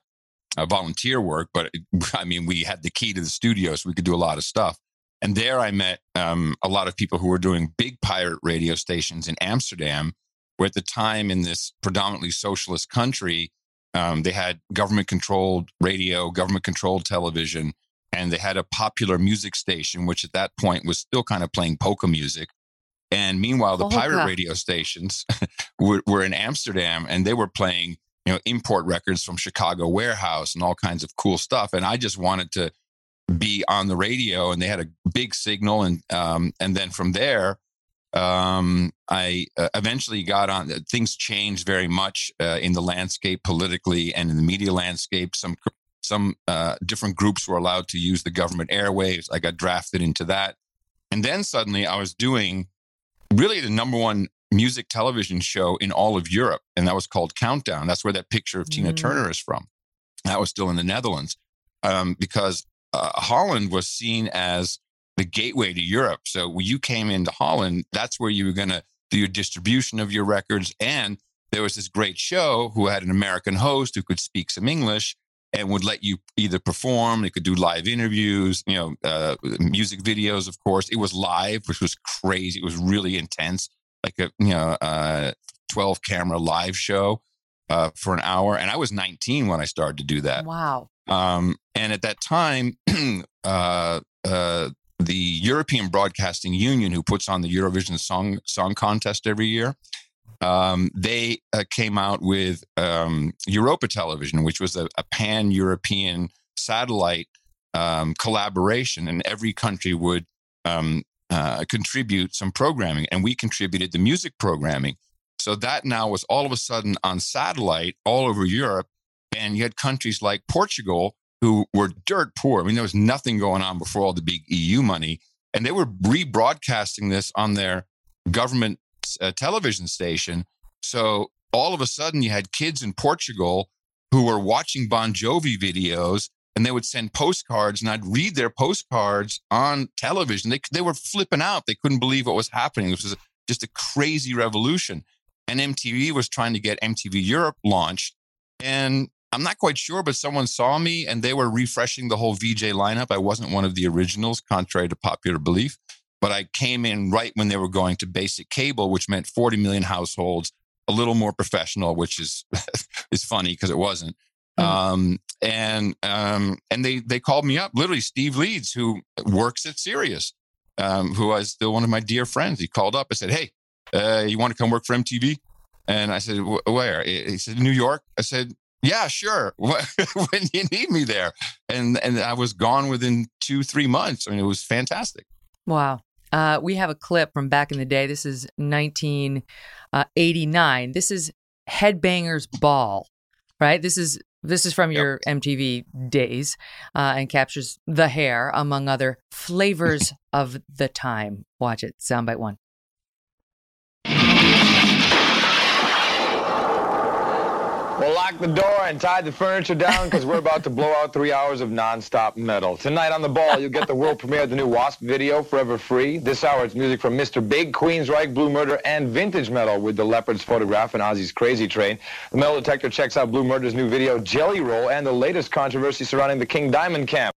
a volunteer work, but I mean we had the key to the studio, so we could do a lot of stuff. And there I met um, a lot of people who were doing big pirate radio stations in Amsterdam, where at the time in this predominantly socialist country, um, they had government controlled radio, government controlled television, and they had a popular music station, which at that point was still kind of playing polka music. And meanwhile, the pirate Polka. radio stations were, were in Amsterdam and they were playing, you know, import records from Chicago Warehouse and all kinds of cool stuff. And I just wanted to be on the radio and they had a big signal and um, and then from there um, I uh, eventually got on things changed very much uh, in the landscape politically and in the media landscape some some uh, different groups were allowed to use the government airwaves I got drafted into that and then suddenly I was doing really the number one music television show in all of Europe and that was called Countdown that's where that picture of Tina Mm. Turner is from that was still in the Netherlands um, because uh, Holland was seen as the gateway to Europe. So when you came into Holland, that's where you were going to do your distribution of your records. And there was this great show who had an American host who could speak some English and would let you either perform, they could do live interviews, you know, uh, music videos, of course. It was live, which was crazy. It was really intense, like a, you know, uh, 12 camera live show uh, for an hour. And I was 19 when I started to do that. Wow. Um, and at that time, uh, uh, the European Broadcasting Union, who puts on the Eurovision Song Song Contest every year, um, they uh, came out with um, Europa Television, which was a, a pan-European satellite um, collaboration, and every country would um, uh, contribute some programming, and we contributed the music programming. So that now was all of a sudden on satellite all over Europe, and you had countries like Portugal who were dirt poor. I mean, there was nothing going on before all the big EU money, and they were rebroadcasting this on their government uh, television station. So all of a sudden, you had kids in Portugal who were watching Bon Jovi videos, and they would send postcards, and I'd read their postcards on television. They they were flipping out. They couldn't believe what was happening. This was just a crazy revolution. And MTV was trying to get MTV Europe launched, and I'm not quite sure, but someone saw me and they were refreshing the whole VJ lineup. I wasn't one of the originals, contrary to popular belief, but I came in right when they were going to basic cable, which meant 40 million households, a little more professional, which is is funny because it wasn't. Um, and um, and they they called me up, literally Steve Leeds, who works at Sirius, um, who was still one of my dear friends. He called up and said, "Hey, uh, you want to come work for MTV?" And I said, "Where?" He said, "New York." I said, "Yeah, sure. when you need me there." And and I was gone within two three months. I mean, it was fantastic. Wow. Uh, we have a clip from back in the day. This is 1989. This is Headbangers Ball, right? This is this is from your MTV days uh, and captures the hair, among other flavors of the time. Watch it. Soundbite one. We'll lock the door and tie the furniture down because we're about to blow out three hours of nonstop metal. Tonight on the ball, you'll get the world premiere of the new Wasp video, Forever Free. This hour, it's music from Mr. Big, Queensryche, Blue Murder, and Vintage Metal with Def Leppard's Photograph and Ozzy's Crazy Train. The metal detector checks out Blue Murder's new video, Jelly Roll, and the latest controversy surrounding the King Diamond camp.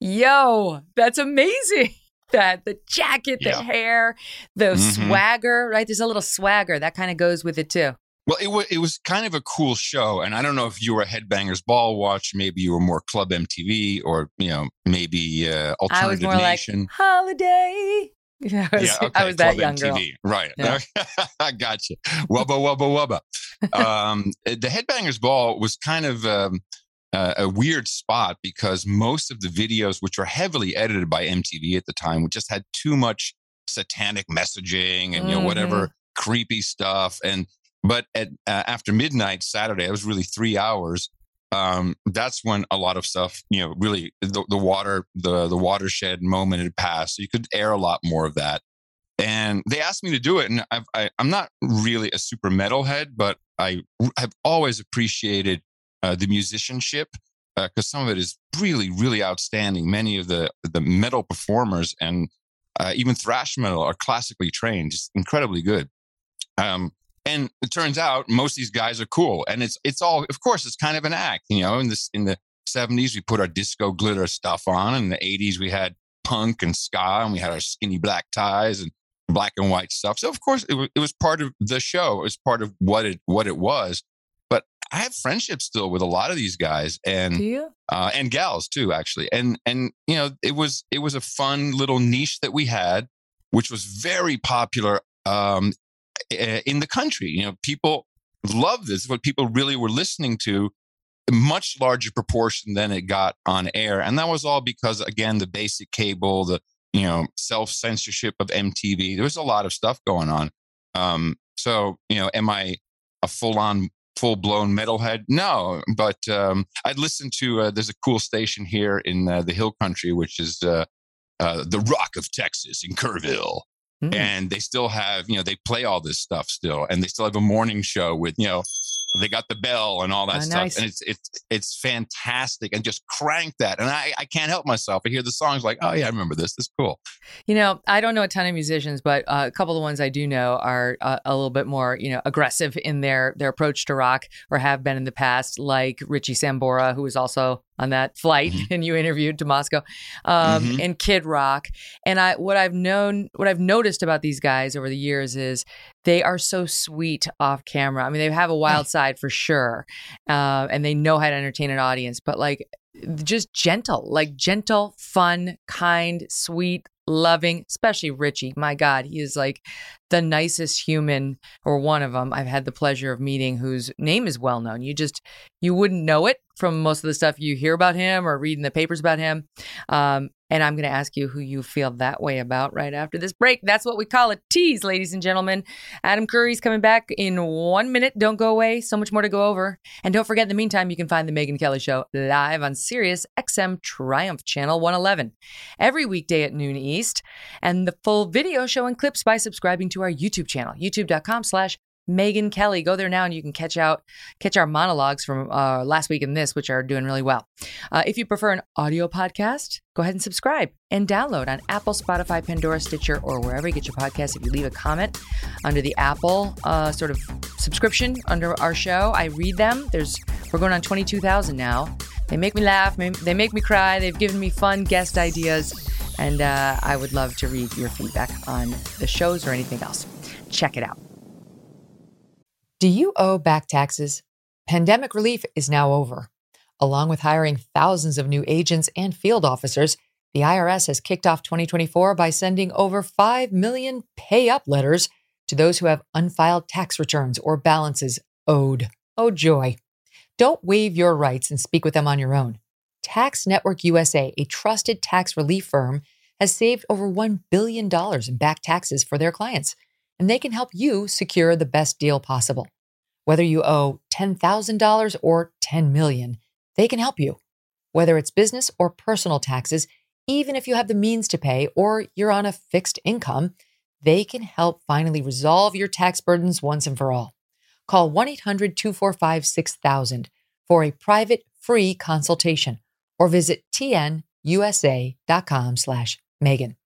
Yo, that's amazing. That the jacket, the Yeah. hair, the Mhm. swagger, right? There's a little swagger that kind of goes with it too. Well, it was it was kind of a cool show, and I don't know if you were a Headbangers Ball watch. Maybe you were more Club MTV, or you know, maybe uh, I was Alternative more Nation. like holiday. Yeah, I was, yeah, okay, I was that Club young girl. MTV. Right. Yeah. I gotcha. Wubba wubba wubba. um, the Headbangers Ball was kind of um, uh, a weird spot because most of the videos, which were heavily edited by MTV at the time, just had too much satanic messaging and you know whatever creepy stuff. And but at uh, after midnight Saturday, it was really three hours. Um, that's when a lot of stuff, you know, really the, the water, the the watershed moment had passed. So you could air a lot more of that and they asked me to do it and I've, I, i'm not really a super metalhead but i have always appreciated uh, the musicianship because some of it is really really outstanding many of the the metal performers and uh, even thrash metal are classically trained just incredibly good um, and it turns out most of these guys are cool and it's it's all of course it's kind of an act you know in this in the 70s we put our disco glitter stuff on in the 80s we had punk and ska and we had our skinny black ties and black and white stuff. So of course it was, it was part of the show it was part of what it what it was. But i have friendships still with a lot of these guys and uh, and gals too actually. And and you know it was it was a fun little niche that we had which was very popular um, in the country. You know people love this. What people really were listening to much larger proportion than it got on air. And that was all because again the basic cable the you know self censorship of mtv there was a lot of stuff going on. Um, so you know am i a full on full blown metalhead? No but um, i'd listen to uh, there's a cool station here in uh, the hill country which is uh, uh, the rock of texas in kerrville Hmm. and they still have you know they play all this stuff still and they still have a morning show with you know they got the bell and all that Oh, stuff nice. and it's it's it's fantastic and just crank that and i i can't help myself i hear the songs like oh yeah i remember this this is cool You know, I don't know a ton of musicians, but uh, a couple of the ones I do know are uh, a little bit more, you know, aggressive in their their approach to rock, or have been in the past, like Richie Sambora, who was also on that flight and you interviewed to Moscow, um, Mhm. and Kid Rock. And I, what I've known, what I've noticed about these guys over the years is they are so sweet off camera. I mean, they have a wild side for sure, uh, and they know how to entertain an audience, but like just gentle, like gentle, fun, kind, sweet, loving, especially Richie. My God, he is like the nicest human or one of them I've had the pleasure of meeting whose name is well known. You just, you wouldn't know it from most of the stuff you hear about him or read in the papers about him. Um, and I'm going to ask you who you feel that way about right after this break. That's what we call a tease, ladies and gentlemen. Adam Curry's coming back in one minute. Don't go away. So much more to go over. And don't forget, in the meantime, you can find The Megyn Kelly Show live on Sirius XM Triumph Channel 111 every weekday at noon East. And the full video show and clips by subscribing to our YouTube channel, youtube.com slash Megyn Kelly. Go there now and you can catch out catch our monologues from uh, last week and this, which are doing really well. Uh, if you prefer an audio podcast, go ahead and subscribe and download on Apple, Spotify, Pandora, Stitcher, or wherever you get your podcasts. If you leave a comment under the Apple uh, sort of subscription under our show, I read them. There's we're going on twenty two thousand now. They make me laugh. They make me cry. They've given me fun guest ideas, and uh, I would love to read your feedback on the shows or anything else. Check it out. Do you owe back taxes? Pandemic relief is now over. Along with hiring thousands of new agents and field officers, the IRS has kicked off 2024 by sending over 5 million pay up letters to those who have unfiled tax returns or balances owed. Oh, joy. Don't waive your rights and speak with them on your own. Tax Network USA, a trusted tax relief firm, has saved over $1 billion in back taxes for their clients, and they can help you secure the best deal possible. Whether you owe $10,000 or 10 million, they can help you. Whether it's business or personal taxes, even if you have the means to pay or you're on a fixed income, they can help finally resolve your tax burdens once and for all. Call 1 800 245 6000 for a private free consultation or visit tnusa.com slash Megyn.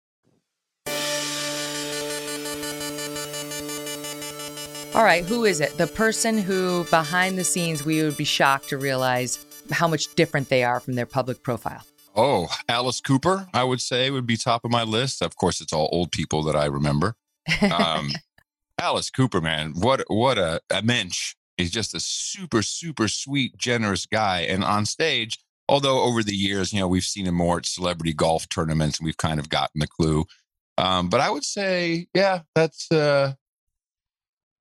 All right, who is it? The person who behind the scenes we would be shocked to realize how much different they are from their public profile. Oh, Alice Cooper, I would say would be top of my list. Of course, it's all old people that I remember. Um, Alice Cooper, man, what what a, a mensch. He's just a super, super sweet, generous guy. And on stage, although over the years, you know, we've seen him more at celebrity golf tournaments and we've kind of gotten the clue. Um, but I would say, yeah, that's uh,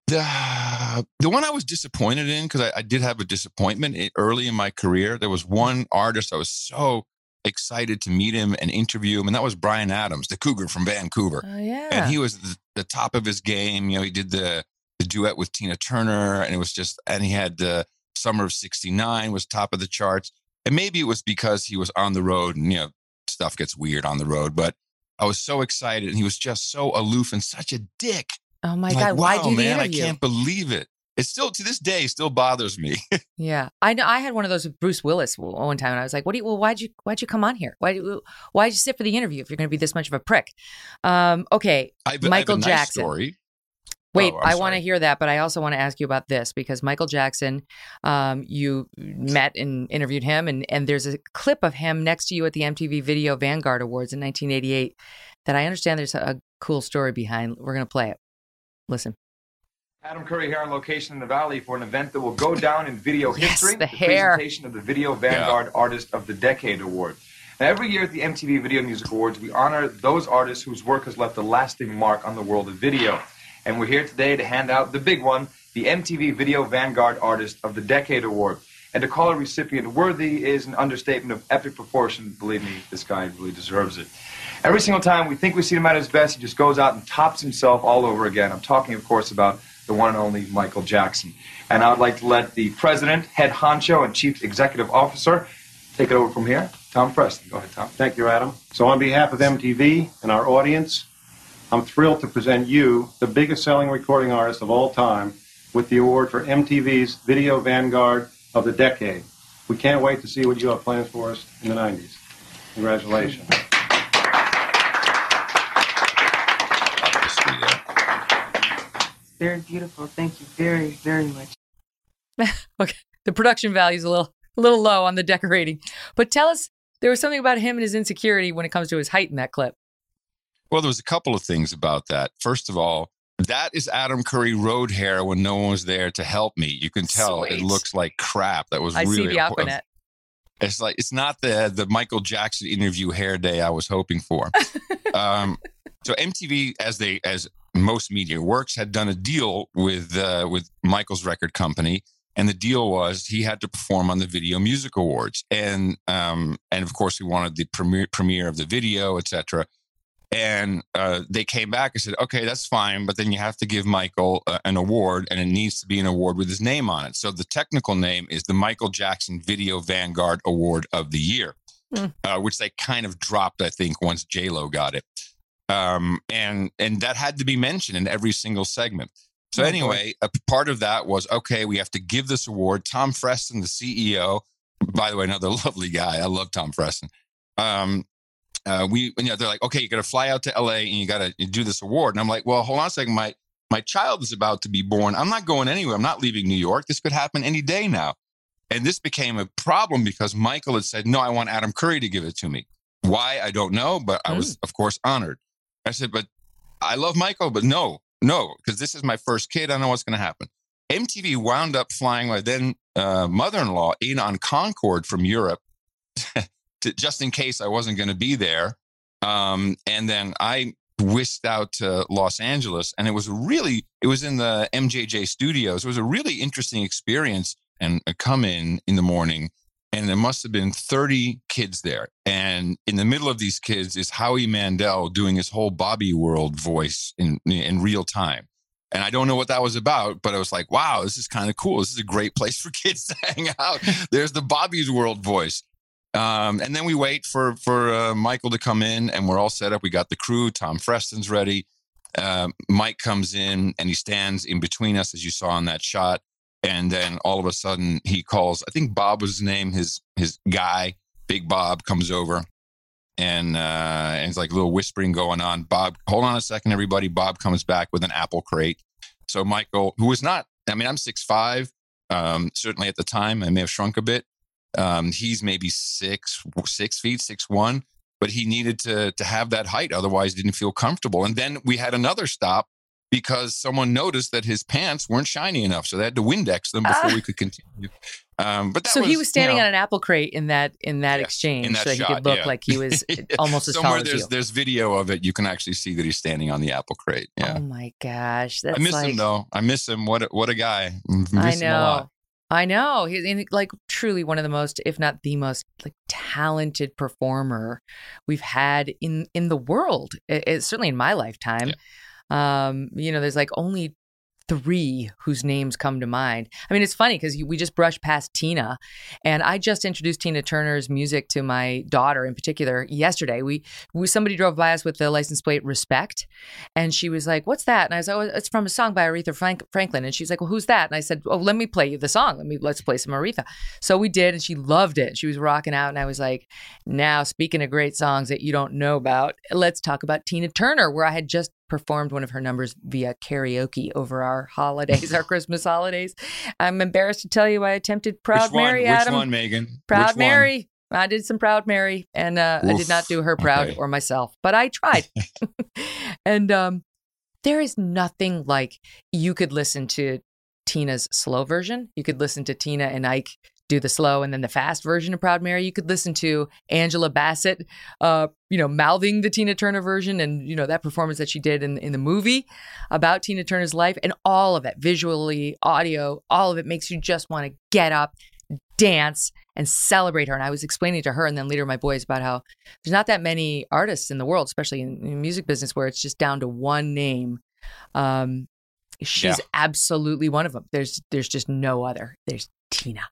the the one I was disappointed in because I, I, did have a disappointment early in my career. There was one artist I was so excited to meet him and interview him, and that was Bryan Adams, the Cougar from Vancouver. Oh yeah, and he was the, the top of his game. You know, he did the the duet with Tina Turner, and it was just, and he had the Summer of '69 was top of the charts, and maybe it was because he was on the road, and you know, stuff gets weird on the road, but. I was so excited, and he was just so aloof and such a dick. Oh my I'm God! like, Why wow, do the man, I can't believe it. It still to this day still bothers me. Yeah, I know. I had one of those with Bruce Willis one time, and I was like, "What do you? Well, why'd you? Why'd you come on here? Why? Why'd you sit for the interview if you're going to be this much of a prick?" Um, okay, I I have Michael nice Jackson. story. Wait, Oh, I'm want to hear that, but I also want to ask you about this because Michael Jackson, um, you met and interviewed him, and and there's a clip of him next to you at the MTV Video Vanguard Awards in 1988 that I understand there's a, a cool story behind. We're gonna play it. Listen. Adam Curry here on location in the Valley for an event that will go down in video Yes, history. the hair. presentation of the Video Vanguard Artist of the Decade Award. Now, every year at the MTV Video Music Awards, we honor those artists whose work has left a lasting mark on the world of video. And we're here today to hand out the big one, the MTV Video Vanguard Artist of the Decade Award. And to call a recipient worthy is an understatement of epic proportion. Believe me, this guy really deserves it. Every single time we think we see him at his best, he just goes out and tops himself all over again. I'm talking, of course, about the one and only Michael Jackson. And I would like to let the president, head honcho, and chief executive officer take it over from here. Tom Freston. Go ahead, Tom. Thank you, Adam. So, on behalf of MTV and our audience, I'm thrilled to present you, the biggest selling recording artist of all time, with the award for MTV's Video Vanguard of the Decade. We can't wait to see what you have planned for us in the 90s. Congratulations. Very beautiful. Thank you very, very much. okay, the production value is a little a little low on the decorating, but tell us there was something about him and his insecurity when it comes to his height in that clip. Well, there was a couple of things about that. First of all, that is Adam Curry road hair when no one was there to help me. You can tell it looks like crap. That was I really see the a- Aqua Net. It's like it's not the the Michael Jackson interview hair day I was hoping for. um, so MTV, as they as most media works, had done a deal with uh, with Michael's record company, and the deal was he had to perform on the Video Music Awards, and um, and of course he wanted the premiere premiere of the video, etc. And uh, they came back and said, okay, that's fine, but then you have to give Michael uh, an award, and it needs to be an award with his name on it. So the technical name is the Michael Jackson Video Vanguard Award of the Year, Hmm. uh, which they kind of dropped, I think, once J Lo got it, um, and and that had to be mentioned in every single segment. So Oh, anyway, a part of that was okay. We have to give this award. Tom Freston, the CEO, by the way, another lovely guy. I love Tom Freston. Um, uh, we, you know, they're like, okay, you got to fly out to LA and you got to do this award. And I'm like, well, hold on a second. My, my child is about to be born. I'm not going anywhere. I'm not leaving New York. This could happen any day now. And this became a problem because Michael had said, no, I want Adam Curry to give it to me. Why? I don't know, but I was, of course, honored. I said, but I love Michael, but no, no, because this is my first kid. I don't know what's going to happen. MTV wound up flying my then uh, mother in law in on Concorde from Europe to, just in case I wasn't going to be there. Um, and then I whisked out to Los Angeles, and it was really, it was in the MJJ studios. It was a really interesting experience. And I come in in the morning, and there must have been 30 kids there. And in the middle of these kids is Howie Mandel doing his whole Bobby World voice in, in real time. And I don't know what that was about, but I was like, wow, this is kind of cool. This is a great place for kids to hang out. There's the Bobby's World voice. Um, and then we wait for for uh, Michael to come in, and we're all set up. We got the crew. Tom Freston's ready. Um, Mike comes in and he stands in between us, as you saw in that shot. And then all of a sudden he calls, I think Bob was his name, his his guy, Big Bob comes over and uh and it's like a little whispering going on. Bob, hold on a second, everybody. Bob comes back with an apple crate. So Michael, who was not, I mean, I'm six five. Um, certainly at the time, I may have shrunk a bit. Um, he's maybe six, six feet, six one, but he needed to to have that height, otherwise didn't feel comfortable. And then we had another stop because someone noticed that his pants weren't shiny enough, so they had to Windex them before Ah. we could continue. Um, but that so he was, was standing you know, on an apple crate in that in that exchange, in that so he shot, could look yeah. like he was almost as Somewhere tall as there's you. there's video of it. You can actually see that he's standing on the apple crate. Yeah, Oh my gosh, that's I miss like, him though. I miss him. What a, what a guy. I lot. know. I know. He's in, like truly one of the most, if not the most, like talented performer we've had in in the world. It, it's certainly in my lifetime. Um, you know, there's like only three whose names come to mind. I mean, it's funny because we just brushed past Tina, and I just introduced Tina Turner's music to my daughter in particular yesterday. We, we somebody drove by us with the license plate "Respect," and she was like, "What's that?" And I said, "Oh, it's from a song by Aretha Frank- Franklin." And she's like, "Well, who's that?" And I said, "Oh, let me play you the song. Let me let's play some Aretha." So we did, and she loved it. She was rocking out, and I was like, "Now, speaking of great songs that you don't know about, let's talk about Tina Turner, where I had just." Performed one of her numbers via karaoke over our holidays, our Christmas holidays. I'm embarrassed to tell you, I attempted Proud one? Mary. Which Adam. one, Megyn? Proud Which one? Mary. I did some Proud Mary, and uh, I did not do her proud Okay. or myself, but I tried. and um, there is nothing like you could listen to Tina's slow version. You could listen to Tina and Ike do the slow and then the fast version of Proud Mary. You could listen to Angela Bassett, uh, you know, mouthing the Tina Turner version and you know that performance that she did in in the movie about Tina Turner's life, and all of it, visually, audio, all of it makes you just want to get up, dance, and celebrate her. And I was explaining to her and then later my boys about how there's not that many artists in the world, especially in the music business, where it's just down to one name. Um, she's Yeah. absolutely one of them. There's there's just no other. There's Tina.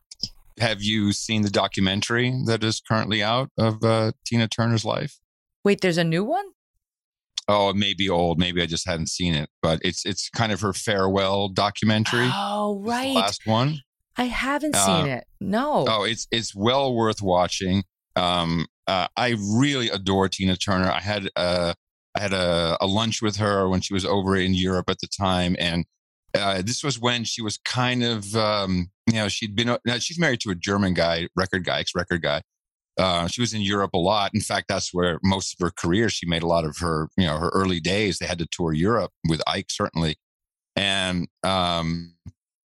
Have you seen the documentary that is currently out of uh, Tina Turner's life? Wait, there's a new one? Oh, it may be old. Maybe I just hadn't seen it, but it's it's kind of her farewell documentary. Oh, the right. last one. I haven't Uh, seen it. No. Oh, it's it's well worth watching. Um, uh, I really adore Tina Turner. I had uh, I had a, a lunch with her when she was over in Europe at the time, and uh, this was when she was kind of um, you know she'd been now she's married to a German guy, record guy, ex record guy. Uh, she was in Europe a lot. In fact, that's where most of her career. She made a lot of her, you know, her early days. They had to tour Europe with Ike, certainly, and um,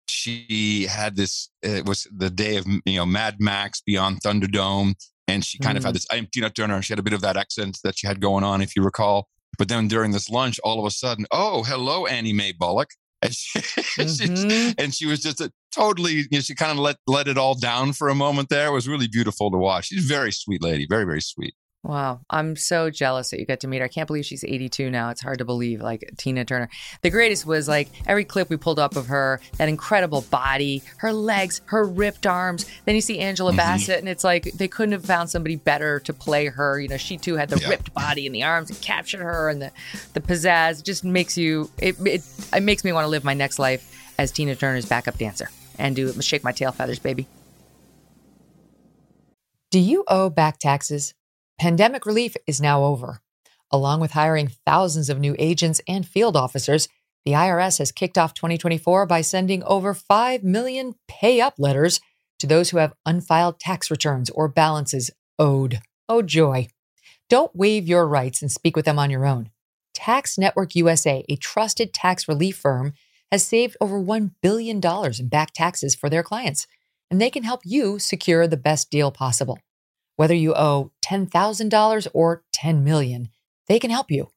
she had this. It was the day of you know Mad Max Beyond Thunderdome, and she kind of had Mhm. this. I'm Tina Turner. She had a bit of that accent that she had going on, if you recall. But then during this lunch, all of a sudden, oh, hello, Annie Mae Bullock. And she, she- mm-hmm. and she was just a, totally, you know, she kind of let let it all down for a moment there. It was really beautiful to watch. She's a very sweet lady, very, very sweet. Wow. I'm so jealous that you got to meet her. I can't believe she's 82 now. It's hard to believe, like Tina Turner. The greatest was like every clip we pulled up of her, that incredible body, her legs, her ripped arms. Then you see Angela Mm-hmm. Bassett, and it's like they couldn't have found somebody better to play her. You know, she too had the Yeah. ripped body and the arms and captured her and the, the pizzazz. It just makes you, it, it, it makes me want to live my next life as Tina Turner's backup dancer and do shake my tail feathers, baby. Do you owe back taxes? Pandemic relief is now over. Along with hiring thousands of new agents and field officers, the IRS has kicked off 2024 by sending over 5 million pay up letters to those who have unfiled tax returns or balances owed. Oh, joy. Don't waive your rights and speak with them on your own. Tax Network USA, a trusted tax relief firm, has saved over $1 billion in back taxes for their clients, and they can help you secure the best deal possible. Whether you owe $10,000 or 10 million, they can help you.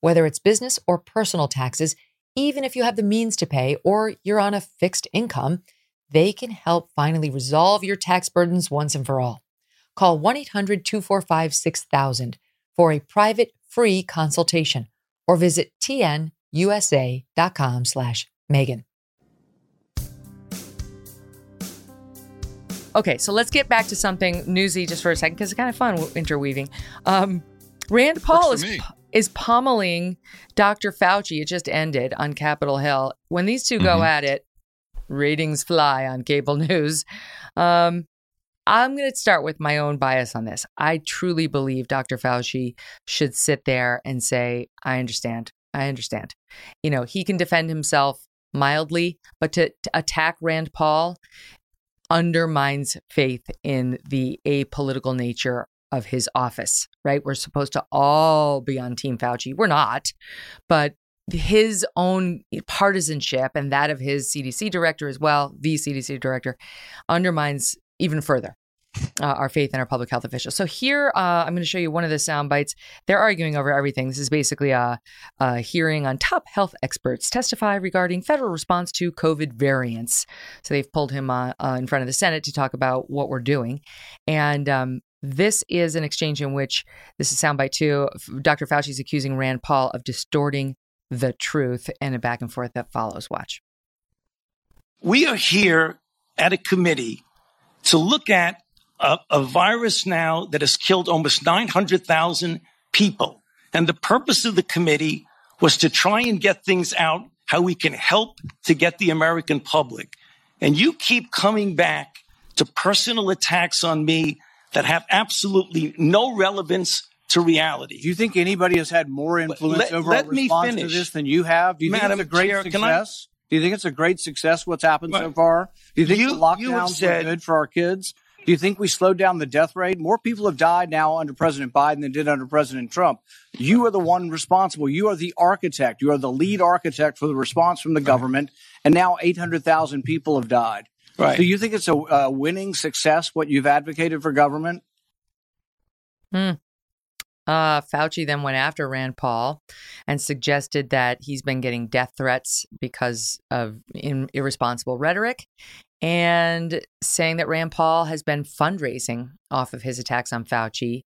Whether it's business or personal taxes, even if you have the means to pay or you're on a fixed income, they can help finally resolve your tax burdens once and for all. Call 1 800 245 6000 for a private free consultation or visit tnusa.com slash Megyn. Okay, so let's get back to something newsy just for a second because it's kind of fun interweaving. Um, Rand Paul is me. is pommeling Dr. Fauci. It just ended on Capitol Hill. When these 2 go Mhm. at it, ratings fly on cable news. Um, I'm going to start with my own bias on this. I truly believe Dr. Fauci should sit there and say, I understand. I understand. You know, he can defend himself mildly, but to, to attack Rand Paul undermines faith in the apolitical nature of his office, right? We're supposed to all be on Team Fauci. We're not, but his own partisanship and that of his CDC director as well, the CDC director, undermines even further uh, our faith in our public health officials. So here, uh, I'm going to show you one of the sound bites. They're arguing over everything. This is basically a, a, hearing on top health experts testify regarding federal response to COVID variants. So they've pulled him uh, uh in front of the Senate to talk about what we're doing, and um, this is an exchange in which this is soundbite two. Dr. Fauci is accusing Rand Paul of distorting the truth, and a back and forth that follows. Watch. We are here at a committee to look at a, a virus now that has killed almost 900,000 people. And the purpose of the committee was to try and get things out how we can help to get the American public. And you keep coming back to personal attacks on me that have absolutely no relevance to reality. Do you think anybody has had more influence let, over let our response to this than you have? Do you Madam think it's a great Chair, success? Do you think it's a great success what's happened so far? Do you think you, the lockdowns said, were good for our kids? Do you think we slowed down the death rate? More people have died now under President Biden than did under President Trump. You are the one responsible. You are the architect. You are the lead architect for the response from the government. And now 800,000 people have died. Right. Do you think it's a, a winning success what you've advocated for government? Hmm. Uh, Fauci then went after Rand Paul and suggested that he's been getting death threats because of in, irresponsible rhetoric and saying that Rand Paul has been fundraising off of his attacks on Fauci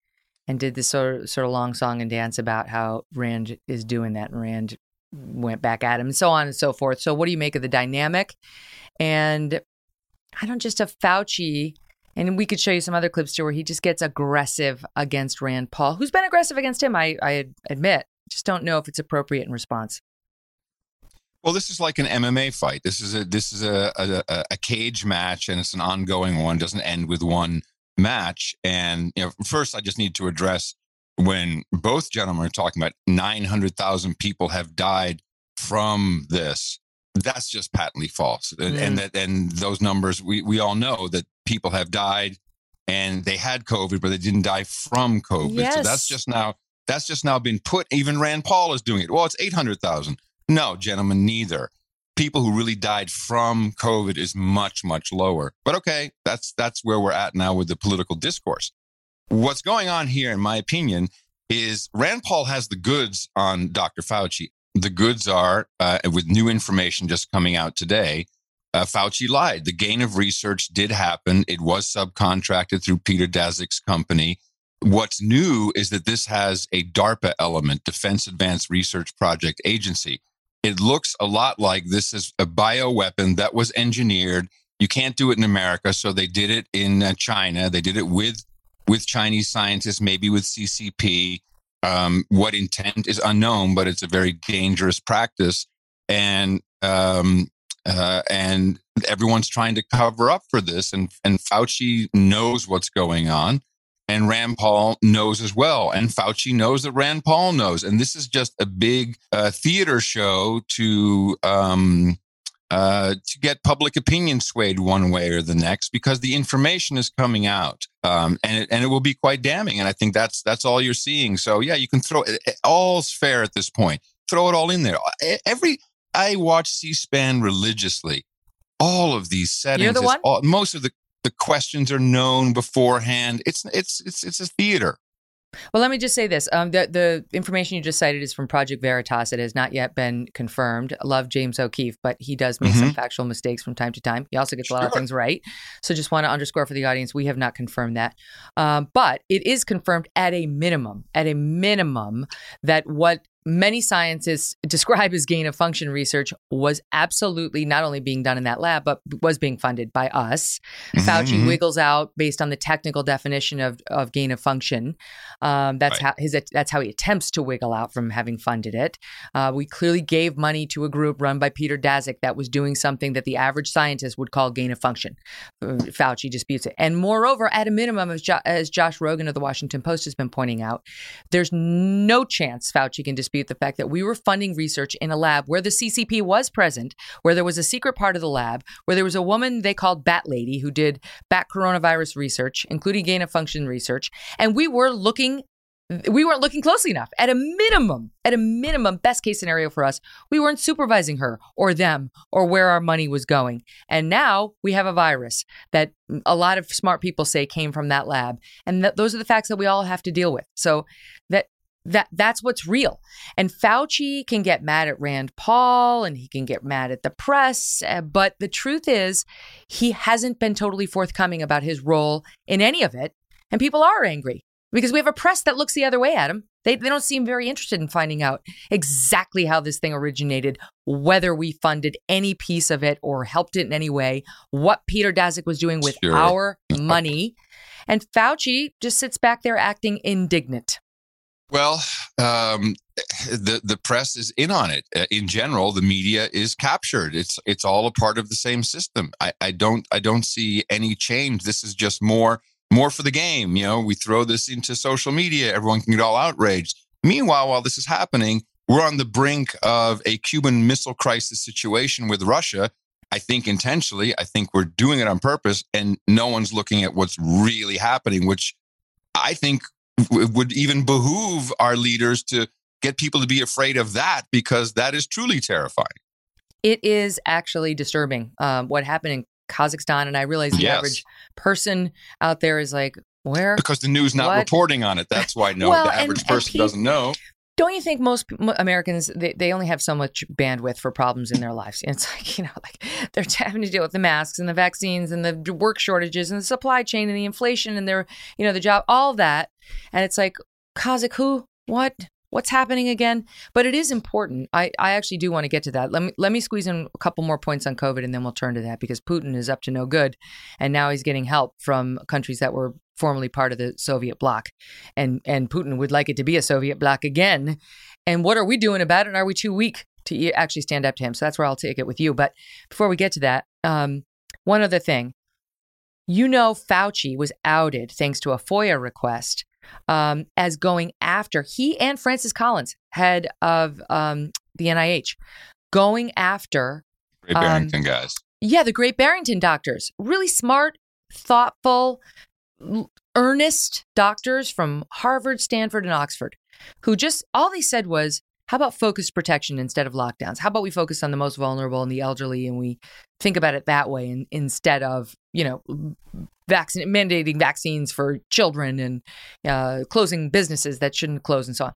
and did this sort of, sort of long song and dance about how Rand is doing that and Rand went back at him and so on and so forth. So, what do you make of the dynamic? And I don't just have Fauci, and we could show you some other clips too where he just gets aggressive against Rand Paul, who's been aggressive against him, I, I admit. Just don't know if it's appropriate in response. Well, this is like an MMA fight. This is a this is a, a, a cage match, and it's an ongoing one. Doesn't end with one match. And you know, first, I just need to address when both gentlemen are talking about nine hundred thousand people have died from this. That's just patently false, mm. and that and those numbers we we all know that people have died and they had COVID, but they didn't die from COVID. Yes. So that's just now that's just now been put. Even Rand Paul is doing it. Well, it's eight hundred thousand. No, gentlemen, neither. People who really died from COVID is much, much lower. But okay, that's that's where we're at now with the political discourse. What's going on here, in my opinion, is Rand Paul has the goods on Dr. Fauci. The goods are, uh, with new information just coming out today, uh, Fauci lied. The gain of research did happen. It was subcontracted through Peter Daszak's company. What's new is that this has a DARPA element, Defense Advanced Research Project Agency. It looks a lot like this is a bioweapon that was engineered. You can't do it in America, so they did it in uh, China. They did it with with Chinese scientists, maybe with CCP. Um, what intent is unknown, but it's a very dangerous practice, and um, uh, and everyone's trying to cover up for this. And and Fauci knows what's going on and Rand Paul knows as well. And Fauci knows that Rand Paul knows. And this is just a big uh, theater show to um, uh, to get public opinion swayed one way or the next because the information is coming out, um, and it, and it will be quite damning. And I think that's that's all you're seeing. So yeah, you can throw it. All's fair at this point. Throw it all in there. Every I watch C-SPAN religiously. All of these settings, You're the one? All, most of the the questions are known beforehand. It's it's it's it's a theater. Well, let me just say this: um, the the information you just cited is from Project Veritas. It has not yet been confirmed. I love James O'Keefe, but he does make mm-hmm. some factual mistakes from time to time. He also gets a lot of things right. So, just want to underscore for the audience: we have not confirmed that, um, but it is confirmed at a minimum. At a minimum, that what many scientists describe as gain of function research was absolutely not only being done in that lab, but was being funded by us. Mm-hmm. Fauci mm-hmm. wiggles out based on the technical definition of, of gain of function. Um, that's right. how his that's how he attempts to wiggle out from having funded it. Uh, we clearly gave money to a group run by Peter Daszak that was doing something that the average scientist would call gain of function. Uh, Fauci disputes it, and moreover, at a minimum, as, jo- as Josh Rogin of the Washington Post has been pointing out, there's no chance Fauci can dispute the fact that we were funding research in a lab where the CCP was present, where there was a secret part of the lab, where there was a woman they called Bat Lady who did bat coronavirus research, including gain of function research, and we were looking we weren't looking closely enough. At a minimum, at a minimum, best case scenario for us, we weren't supervising her or them or where our money was going. And now we have a virus that a lot of smart people say came from that lab. And th- those are the facts that we all have to deal with. So that that that's what's real. And Fauci can get mad at Rand Paul and he can get mad at the press, uh, but the truth is he hasn't been totally forthcoming about his role in any of it, and people are angry because we have a press that looks the other way at him. They, they don't seem very interested in finding out exactly how this thing originated, whether we funded any piece of it or helped it in any way, what Peter Daszak was doing with sure. our money. And Fauci just sits back there acting indignant. Well, um, the the press is in on it. Uh, in general, the media is captured. It's it's all a part of the same system. I, I don't I don't see any change. This is just more more for the game. You know, we throw this into social media. Everyone can get all outraged. Meanwhile, while this is happening, we're on the brink of a Cuban Missile Crisis situation with Russia. I think intentionally. I think we're doing it on purpose, and no one's looking at what's really happening, which I think would even behoove our leaders to get people to be afraid of that because that is truly terrifying. It is actually disturbing um, what happened in Kazakhstan. And I realize the yes. average person out there is like, where? Because the news not what? reporting on it. That's why no, well, the average and, person and doesn't know. Don't you think most Americans they, they only have so much bandwidth for problems in their lives? And It's like you know, like they're having to deal with the masks and the vaccines and the work shortages and the supply chain and the inflation and their you know the job, all that, and it's like Kazakh who what what's happening again? But it is important. I, I actually do want to get to that. Let me let me squeeze in a couple more points on COVID and then we'll turn to that because Putin is up to no good. And now he's getting help from countries that were formerly part of the Soviet bloc. And and Putin would like it to be a Soviet bloc again. And what are we doing about it? And are we too weak to actually stand up to him? So that's where I'll take it with you. But before we get to that, um, one other thing. You know, Fauci was outed thanks to a FOIA request um, as going after he and Francis Collins, head of um, the NIH, going after Great Barrington um, guys. Yeah, the Great Barrington doctors, really smart, thoughtful, earnest doctors from Harvard, Stanford, and Oxford, who just all they said was, how about focused protection instead of lockdowns? How about we focus on the most vulnerable and the elderly and we think about it that way and, instead of, you know, vaccine, mandating vaccines for children and uh, closing businesses that shouldn't close and so on.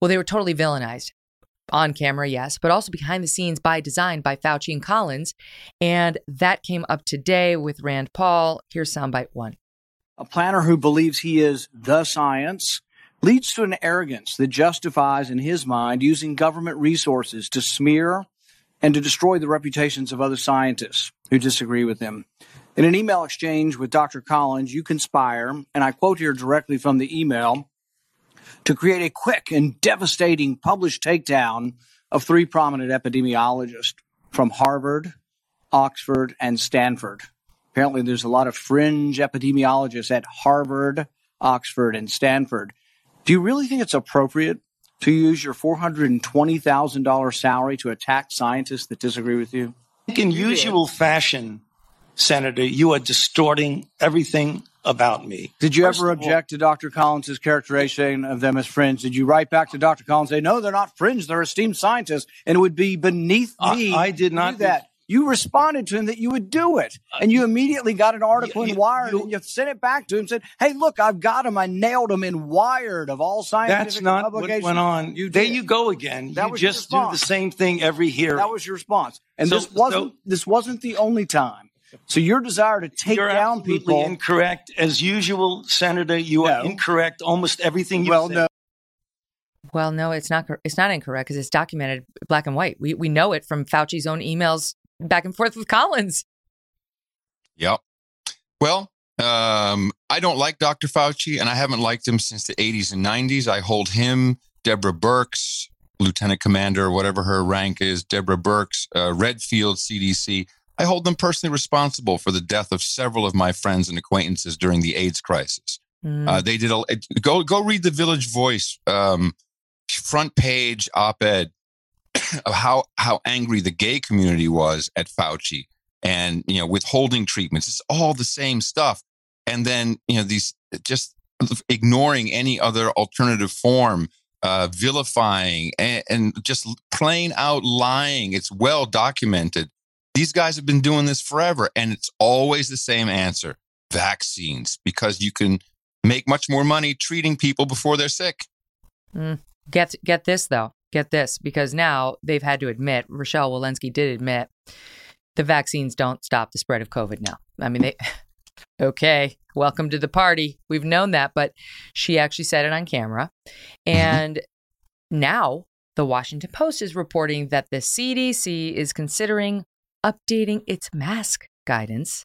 Well, they were totally villainized on camera, yes, but also behind the scenes by design by Fauci and Collins. And that came up today with Rand Paul. Here's soundbite one. A planner who believes he is the science leads to an arrogance that justifies, in his mind, using government resources to smear and to destroy the reputations of other scientists who disagree with him. In an email exchange with Dr. Collins, you conspire, and I quote here directly from the email, to create a quick and devastating published takedown of three prominent epidemiologists from Harvard, Oxford, and Stanford. Apparently, there's a lot of fringe epidemiologists at Harvard, Oxford, and Stanford. Do you really think it's appropriate to use your $420,000 salary to attack scientists that disagree with you? In usual fashion, Senator, you are distorting everything about me. Did you First ever object all, to Dr. Collins's characterization of them as friends? Did you write back to Dr. Collins and say, no, they're not friends, they're esteemed scientists, and it would be beneath me I, I did not do that? You responded to him that you would do it. Uh, and you immediately got an article you, in Wired you, and you sent it back to him and said, Hey, look, I've got him. I nailed him in Wired of all scientific That's not publications. what went on. You there you go again. That you just do the same thing every hearing. That was your response. And so, this wasn't so, this wasn't the only time. So your desire to take You're down people incorrect as usual, Senator. You no. are incorrect. Almost everything you well, said. No. Well, no, it's not. It's not incorrect because it's documented black and white. We we know it from Fauci's own emails back and forth with Collins. Yep. Well, um, I don't like Dr. Fauci, and I haven't liked him since the 80s and 90s. I hold him, Deborah Birx, Lieutenant Commander, whatever her rank is, Deborah Birx, uh, Redfield, CDC. I hold them personally responsible for the death of several of my friends and acquaintances during the AIDS crisis. Mm. Uh, they did a go go read the Village Voice um, front page op-ed of how how angry the gay community was at Fauci and you know withholding treatments. It's all the same stuff, and then you know these just ignoring any other alternative form, uh, vilifying and, and just plain out lying. It's well documented. These guys have been doing this forever, and it's always the same answer: vaccines, because you can make much more money treating people before they're sick. Mm. Get get this though. Get this because now they've had to admit. Rochelle Walensky did admit the vaccines don't stop the spread of COVID. Now, I mean they. okay, welcome to the party. We've known that, but she actually said it on camera, mm-hmm. and now the Washington Post is reporting that the CDC is considering updating its mask guidance.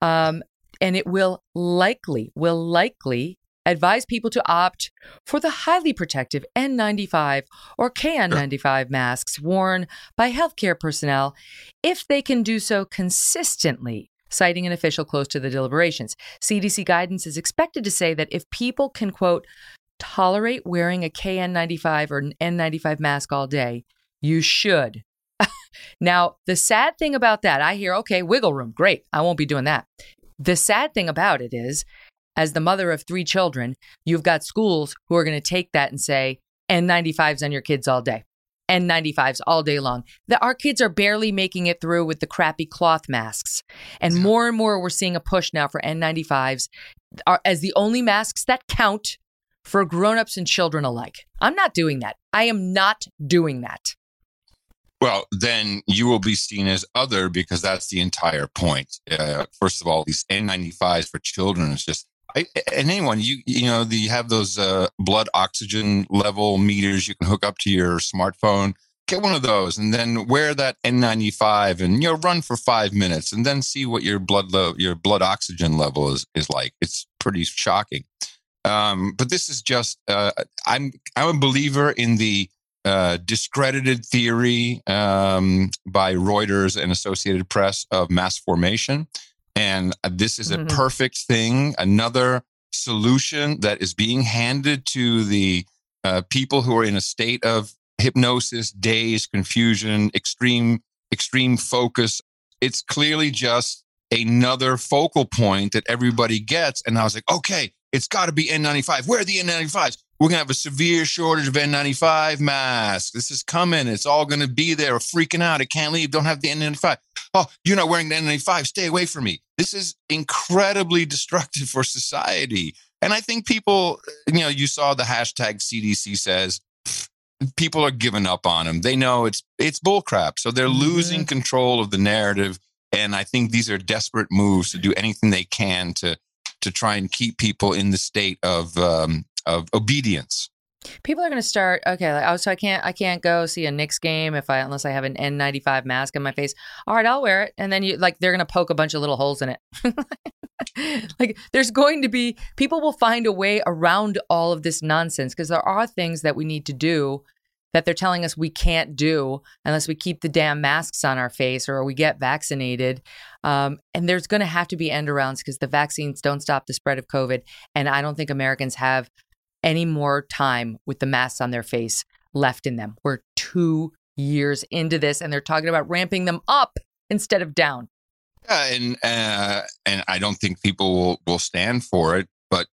Um, and it will likely, will likely advise people to opt for the highly protective N95 or KN95 masks worn by healthcare personnel if they can do so consistently, citing an official close to the deliberations. CDC guidance is expected to say that if people can, quote, tolerate wearing a KN95 or an N95 mask all day, you should. Now, the sad thing about that, I hear, okay, wiggle room, great. I won't be doing that. The sad thing about it is, as the mother of three children, you've got schools who are going to take that and say, N95s on your kids all day. N95s all day long. The, our kids are barely making it through with the crappy cloth masks. And more and more, we're seeing a push now for N95s are, as the only masks that count for grown-ups and children alike. I'm not doing that. I am not doing that. Well, then you will be seen as other because that's the entire point. Uh, first of all, these N95s for children is just, I, and anyone you you know the, you have those uh, blood oxygen level meters you can hook up to your smartphone. Get one of those, and then wear that N95, and you know run for five minutes, and then see what your blood lo- your blood oxygen level is is like. It's pretty shocking. Um, but this is just uh, I'm I'm a believer in the uh, discredited theory um, by Reuters and Associated Press of mass formation. And uh, this is a mm-hmm. perfect thing, another solution that is being handed to the uh, people who are in a state of hypnosis, daze, confusion, extreme, extreme focus. It's clearly just another focal point that everybody gets. And I was like, okay, it's got to be N95. Where are the N95s? We're going to have a severe shortage of N95 masks. This is coming. It's all going to be there. We're freaking out. I can't leave. Don't have the N95. Oh, you're not wearing the N95. Stay away from me. This is incredibly destructive for society. And I think people, you know, you saw the hashtag CDC says, people are giving up on them. They know it's it's bullcrap. So they're mm-hmm. losing control of the narrative. And I think these are desperate moves to do anything they can to to try and keep people in the state of um, of obedience. People are going to start. Okay, like, oh, so I can't, I can't go see a Knicks game if I unless I have an N95 mask on my face. All right, I'll wear it, and then you like they're going to poke a bunch of little holes in it. like there's going to be people will find a way around all of this nonsense because there are things that we need to do that they're telling us we can't do unless we keep the damn masks on our face or we get vaccinated. Um, and there's going to have to be end arounds because the vaccines don't stop the spread of COVID. And I don't think Americans have any more time with the masks on their face left in them. We're two years into this and they're talking about ramping them up instead of down. Yeah, and uh, and I don't think people will, will stand for it But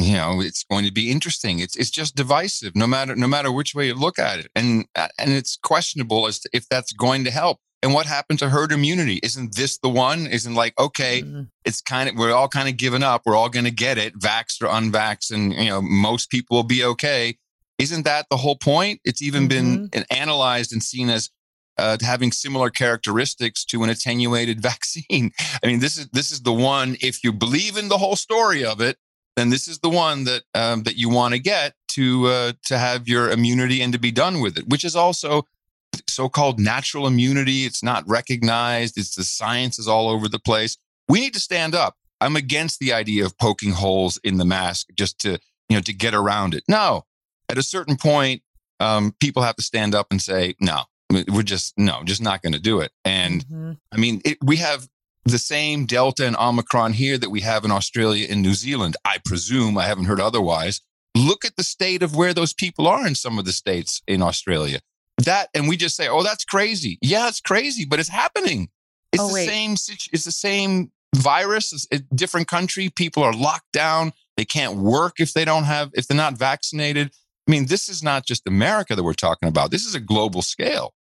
you know it's going to be interesting it's it's just divisive no matter no matter which way you look at it and and it's questionable as to if that's going to help and what happened to herd immunity isn't this the one isn't like okay mm-hmm. it's kind of we're all kind of giving up we're all going to get it vaxxed or unvaxxed and you know most people will be okay isn't that the whole point it's even mm-hmm. been analyzed and seen as uh, having similar characteristics to an attenuated vaccine. I mean, this is this is the one. If you believe in the whole story of it, then this is the one that um, that you want to get to uh, to have your immunity and to be done with it, which is also so-called natural immunity. It's not recognized. It's the science is all over the place. We need to stand up. I'm against the idea of poking holes in the mask just to you know to get around it. No, at a certain point, um, people have to stand up and say, no, we're just no, just not going to do it. And mm-hmm. I mean, it, we have the same Delta and Omicron here that we have in Australia and New Zealand. I presume I haven't heard otherwise. Look at the state of where those people are in some of the states in Australia. That and we just say, "Oh, that's crazy." Yeah, it's crazy, but it's happening. It's oh, the wait. same. It's the same virus. It's a different country. People are locked down. They can't work if they don't have if they're not vaccinated. I mean, this is not just America that we're talking about. This is a global scale.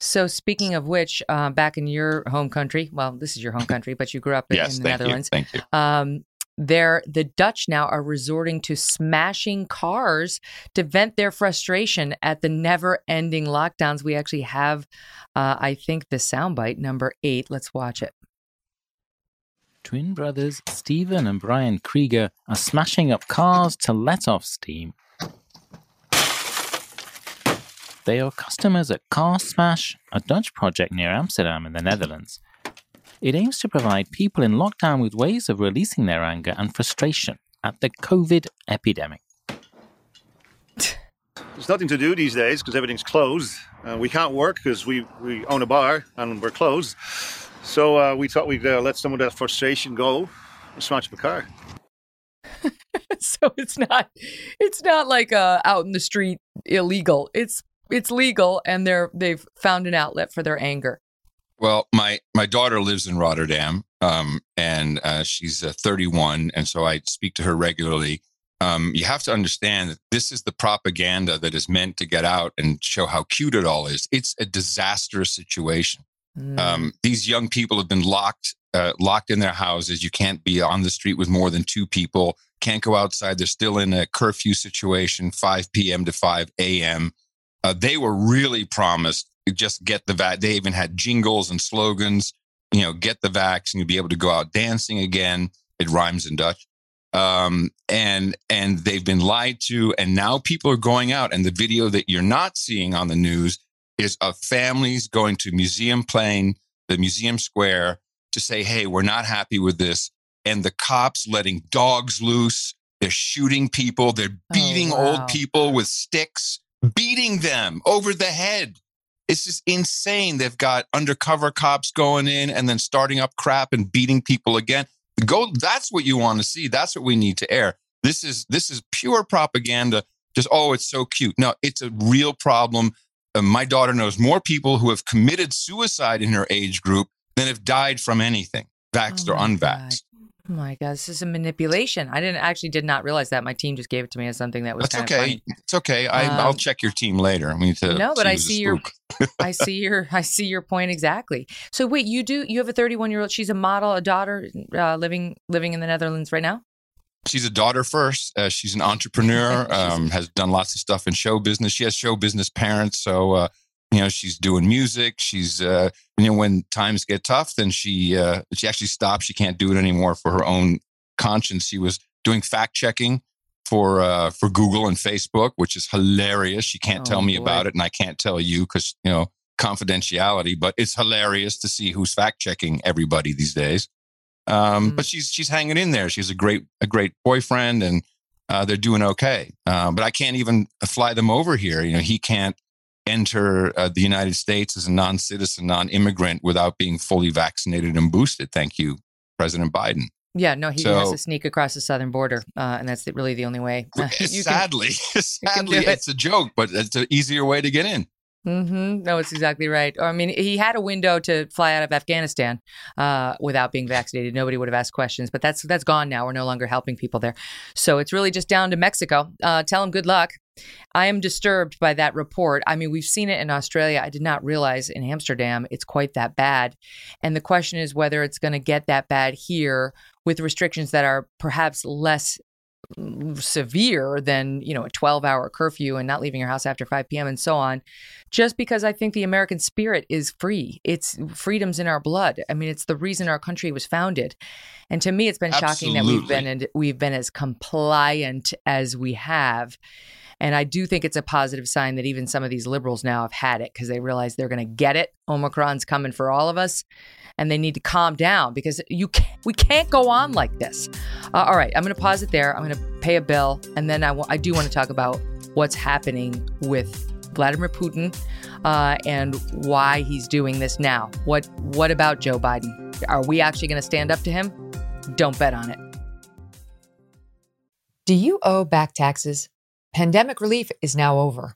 So, speaking of which, uh, back in your home country, well, this is your home country, but you grew up yes, in the Netherlands. You, thank you. Um, there, the Dutch now are resorting to smashing cars to vent their frustration at the never-ending lockdowns. We actually have, uh, I think, the soundbite number eight. Let's watch it. Twin brothers Stephen and Brian Krieger are smashing up cars to let off steam they are customers at Car Smash, a Dutch project near Amsterdam in the Netherlands. It aims to provide people in lockdown with ways of releasing their anger and frustration at the COVID epidemic. There's nothing to do these days because everything's closed. Uh, we can't work because we, we own a bar and we're closed. So uh, we thought we'd uh, let some of that frustration go and smash the car. so it's not it's not like uh, out in the street illegal. It's it's legal and they're they've found an outlet for their anger. Well, my my daughter lives in Rotterdam, um, and uh, she's uh, 31, and so I speak to her regularly. Um, you have to understand that this is the propaganda that is meant to get out and show how cute it all is. It's a disastrous situation. Mm. Um, these young people have been locked uh, locked in their houses. You can't be on the street with more than two people. Can't go outside. They're still in a curfew situation, 5 p.m. to 5 a.m. Uh, they were really promised just get the vac. They even had jingles and slogans, you know, get the vax and you'll be able to go out dancing again. It rhymes in Dutch. Um, and and they've been lied to, and now people are going out. And the video that you're not seeing on the news is of families going to Museum Plein, the museum square, to say, "Hey, we're not happy with this," and the cops letting dogs loose. They're shooting people. They're oh, beating oh, wow. old people with sticks beating them over the head. It's just insane. They've got undercover cops going in and then starting up crap and beating people again. Go. That's what you want to see. That's what we need to air. This is this is pure propaganda. Just oh, it's so cute. No, it's a real problem. Uh, my daughter knows more people who have committed suicide in her age group than have died from anything, vaxxed oh or unvaxxed. Oh my god, this is a manipulation. I didn't actually did not realize that. My team just gave it to me as something that was That's okay. It's okay. I, um, I'll check your team later. I mean, to no, but I see your, I see your, I see your point exactly. So wait, you do you have a 31 year old? She's a model, a daughter, uh, living living in the Netherlands right now. She's a daughter first. Uh, she's an entrepreneur. um, has done lots of stuff in show business. She has show business parents, so uh, you know she's doing music she's uh you know when times get tough then she uh she actually stops she can't do it anymore for her own conscience. She was doing fact checking for uh for google and facebook which is hilarious. She can't oh, tell me boy. about it and i can't tell you because you know confidentiality but it's hilarious to see who's fact checking everybody these days. Um mm-hmm. but she's she's hanging in there. She's a great a great boyfriend and uh, they're doing okay. Uh, but i can't even fly them over here. You know he can't enter uh, the United States as a non citizen, non immigrant without being fully vaccinated and boosted. Thank you, President Biden. Yeah, no, he so, has to sneak across the southern border, uh, and that's really the only way. sadly, can, sadly, it's a joke, but it's an easier way to get in. Mm-hmm. No, it's exactly right. I mean, he had a window to fly out of Afghanistan uh, without being vaccinated. Nobody would have asked questions, but that's that's gone now. We're no longer helping people there, so it's really just down to Mexico. Uh, tell him good luck. I am disturbed by that report. I mean, we've seen it in Australia. I did not realize in Amsterdam it's quite that bad. And the question is whether it's going to get that bad here with restrictions that are perhaps less mm, severe than you know a 12 hour curfew and not leaving your house after 5 p.m and so on just because i think the american spirit is free it's freedom's in our blood i mean it's the reason our country was founded and to me it's been Absolutely. shocking that we've been we've been as compliant as we have and I do think it's a positive sign that even some of these liberals now have had it because they realize they're going to get it. Omicron's coming for all of us, and they need to calm down because you can't, we can't go on like this. Uh, all right, I'm going to pause it there. I'm going to pay a bill, and then I, w- I do want to talk about what's happening with Vladimir Putin uh, and why he's doing this now. What What about Joe Biden? Are we actually going to stand up to him? Don't bet on it. Do you owe back taxes? Pandemic relief is now over.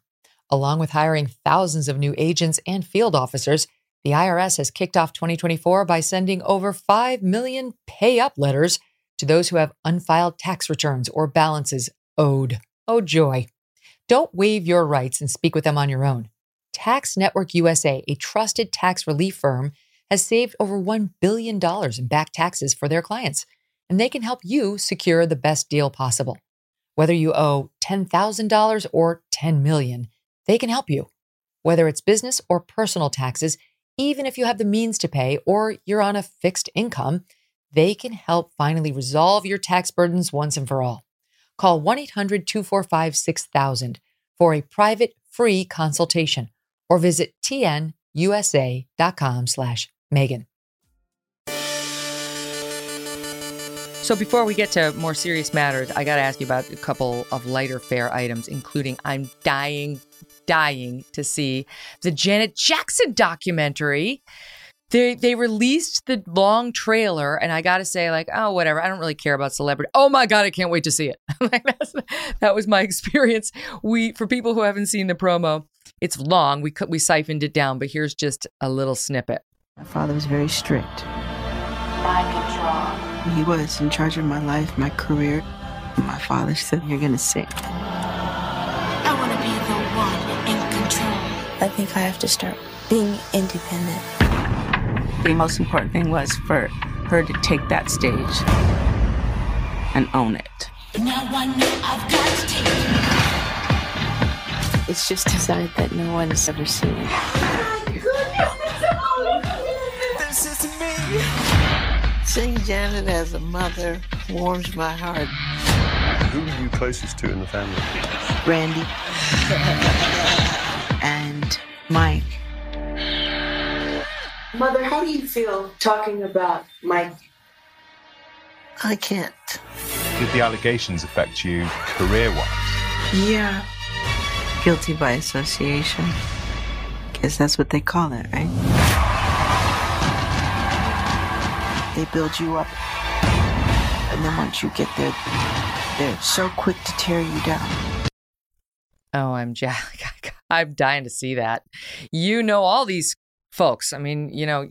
Along with hiring thousands of new agents and field officers, the IRS has kicked off 2024 by sending over 5 million pay up letters to those who have unfiled tax returns or balances owed. Oh, joy. Don't waive your rights and speak with them on your own. Tax Network USA, a trusted tax relief firm, has saved over $1 billion in back taxes for their clients, and they can help you secure the best deal possible. Whether you owe $10,000 or 10 million, they can help you. Whether it's business or personal taxes, even if you have the means to pay or you're on a fixed income, they can help finally resolve your tax burdens once and for all. Call 1 800 245 6000 for a private free consultation or visit tnusa.com slash Megyn. So before we get to more serious matters, I got to ask you about a couple of lighter fare items, including I'm dying, dying to see the Janet Jackson documentary. They they released the long trailer, and I got to say, like, oh, whatever. I don't really care about celebrity. Oh my god, I can't wait to see it. that was my experience. We for people who haven't seen the promo, it's long. We we siphoned it down, but here's just a little snippet. My father was very strict. Mind control. He was in charge of my life, my career. My father said, You're going to sing. I want to be the one in control. I think I have to start being independent. The most important thing was for her to take that stage and own it. Now I know I've got to take it. It's just a side that no one has ever seen. this Seeing Janet as a mother warms my heart. Who are you closest to in the family? Randy. and Mike. Mother, how do you feel talking about Mike? I can't. Did the allegations affect you career wise? Yeah. Guilty by association. Guess that's what they call it, right? They build you up. And then once you get there, they're so quick to tear you down. Oh, I'm Jack. I'm dying to see that. You know all these folks. I mean, you know,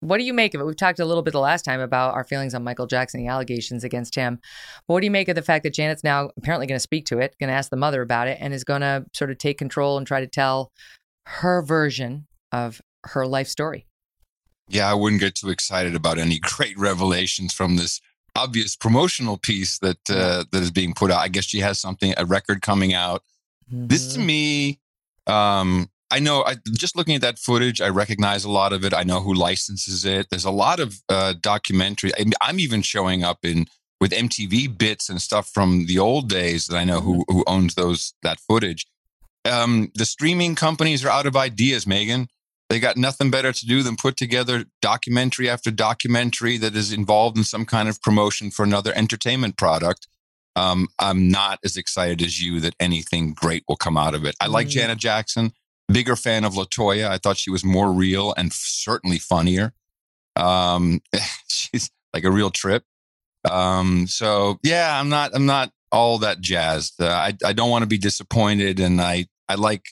what do you make of it? We've talked a little bit the last time about our feelings on Michael Jackson, the allegations against him. What do you make of the fact that Janet's now apparently going to speak to it, going to ask the mother about it, and is going to sort of take control and try to tell her version of her life story? Yeah, I wouldn't get too excited about any great revelations from this obvious promotional piece that uh, that is being put out. I guess she has something, a record coming out. Mm-hmm. This to me, um, I know. I just looking at that footage, I recognize a lot of it. I know who licenses it. There's a lot of uh, documentary. I, I'm even showing up in with MTV bits and stuff from the old days that I know who mm-hmm. who owns those that footage. Um, the streaming companies are out of ideas, Megyn. They got nothing better to do than put together documentary after documentary that is involved in some kind of promotion for another entertainment product. Um, I'm not as excited as you that anything great will come out of it. I like mm. Janet Jackson, bigger fan of La Toya. I thought she was more real and certainly funnier. Um, she's like a real trip. Um, so yeah, I'm not, I'm not all that jazzed. Uh, I, I don't want to be disappointed, and I, I like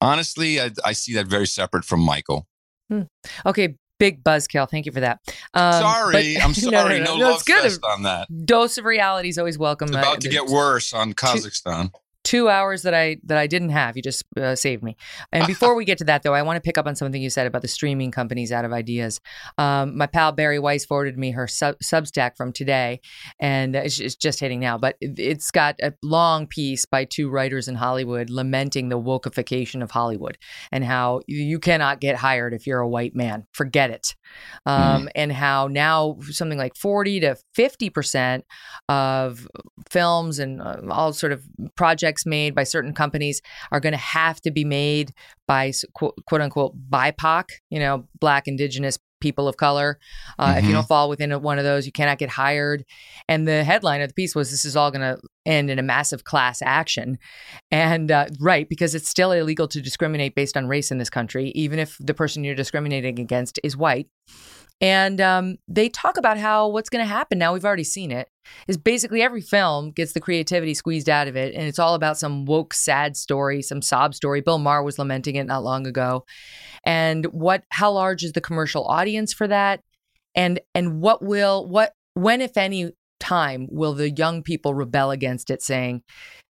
honestly, I, I see that very separate from Michael. Hmm. Okay, big buzzkill. Thank you for that. Um, sorry, but, I'm sorry. no, no, no, no, no love fest on that. Dose of reality is always welcome. It's about uh, to get worse on Kazakhstan. Two hours that I that I didn't have. You just uh, saved me. And before we get to that, though, I want to pick up on something you said about the streaming companies out of ideas. Um, my pal Bari Weiss forwarded me her sub- Substack from today, and it's, it's just hitting now. But it's got a long piece by two writers in Hollywood lamenting the wokeification of Hollywood and how you cannot get hired if you're a white man. Forget it. Um, mm. And how now something like forty to fifty percent of films and uh, all sort of projects made by certain companies are going to have to be made by quote, quote unquote BIPOC, you know, Black, Indigenous people of color. Uh, mm-hmm. If you mm-hmm. don't fall within one of those, you cannot get hired. And the headline of the piece was this is all going to end in a massive class action. And uh, right, because it's still illegal to discriminate based on race in this country, even if the person you're discriminating against is white. And um, they talk about how what's going to happen now, we've already seen it, is basically every film gets the creativity squeezed out of it. And it's all about some woke, sad story, some sob story. Bill Maher was lamenting it not long ago. And what, how large is the commercial audience for that? And, and what will, what, when, if any, time will the young people rebel against it saying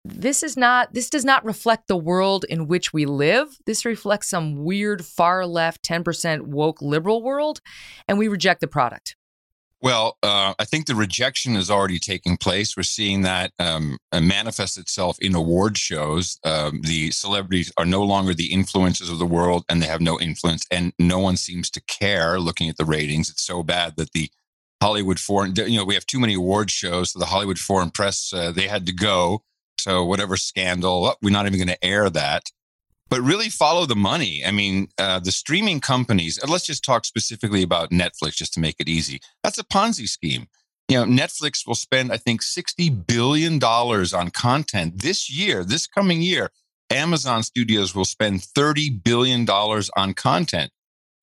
this is not this does not reflect the world in which we live this reflects some weird far left 10% woke liberal world and we reject the product well, uh, I think the rejection is already taking place. We're seeing that um, uh, manifest itself in award shows. Um, the celebrities are no longer the influences of the world, and they have no influence, and no one seems to care. Looking at the ratings, it's so bad that the Hollywood foreign, you know, we have too many award shows. So the Hollywood Foreign Press, uh, they had to go so whatever scandal, oh, we're not even going to air that. But really follow the money. I mean, uh, the streaming companies. Let's just talk specifically about Netflix, just to make it easy. That's a Ponzi scheme. You know, Netflix will spend, I think, sixty billion dollars on content this year. This coming year, Amazon Studios will spend thirty billion dollars on content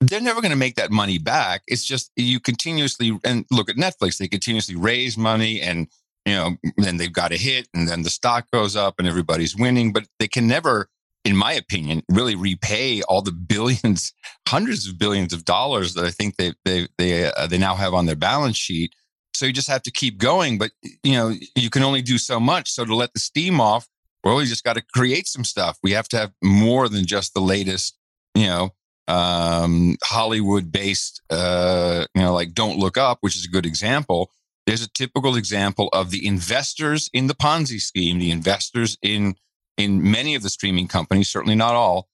they're never going to make that money back. It's just you continuously and look at Netflix. They continuously raise money and you know, then they've got a hit and then the stock goes up and everybody's winning, but they can never, in my opinion, really repay all the billions, hundreds of billions of dollars that I think they they they uh, they now have on their balance sheet. So you just have to keep going, but you know, you can only do so much. So to let the steam off, well, we just got to create some stuff. We have to have more than just the latest, you know, um, Hollywood based, uh, you know, like Don't Look Up, which is a good example there's a typical example of the investors in the Ponzi scheme, the investors in in many of the streaming companies, certainly not all,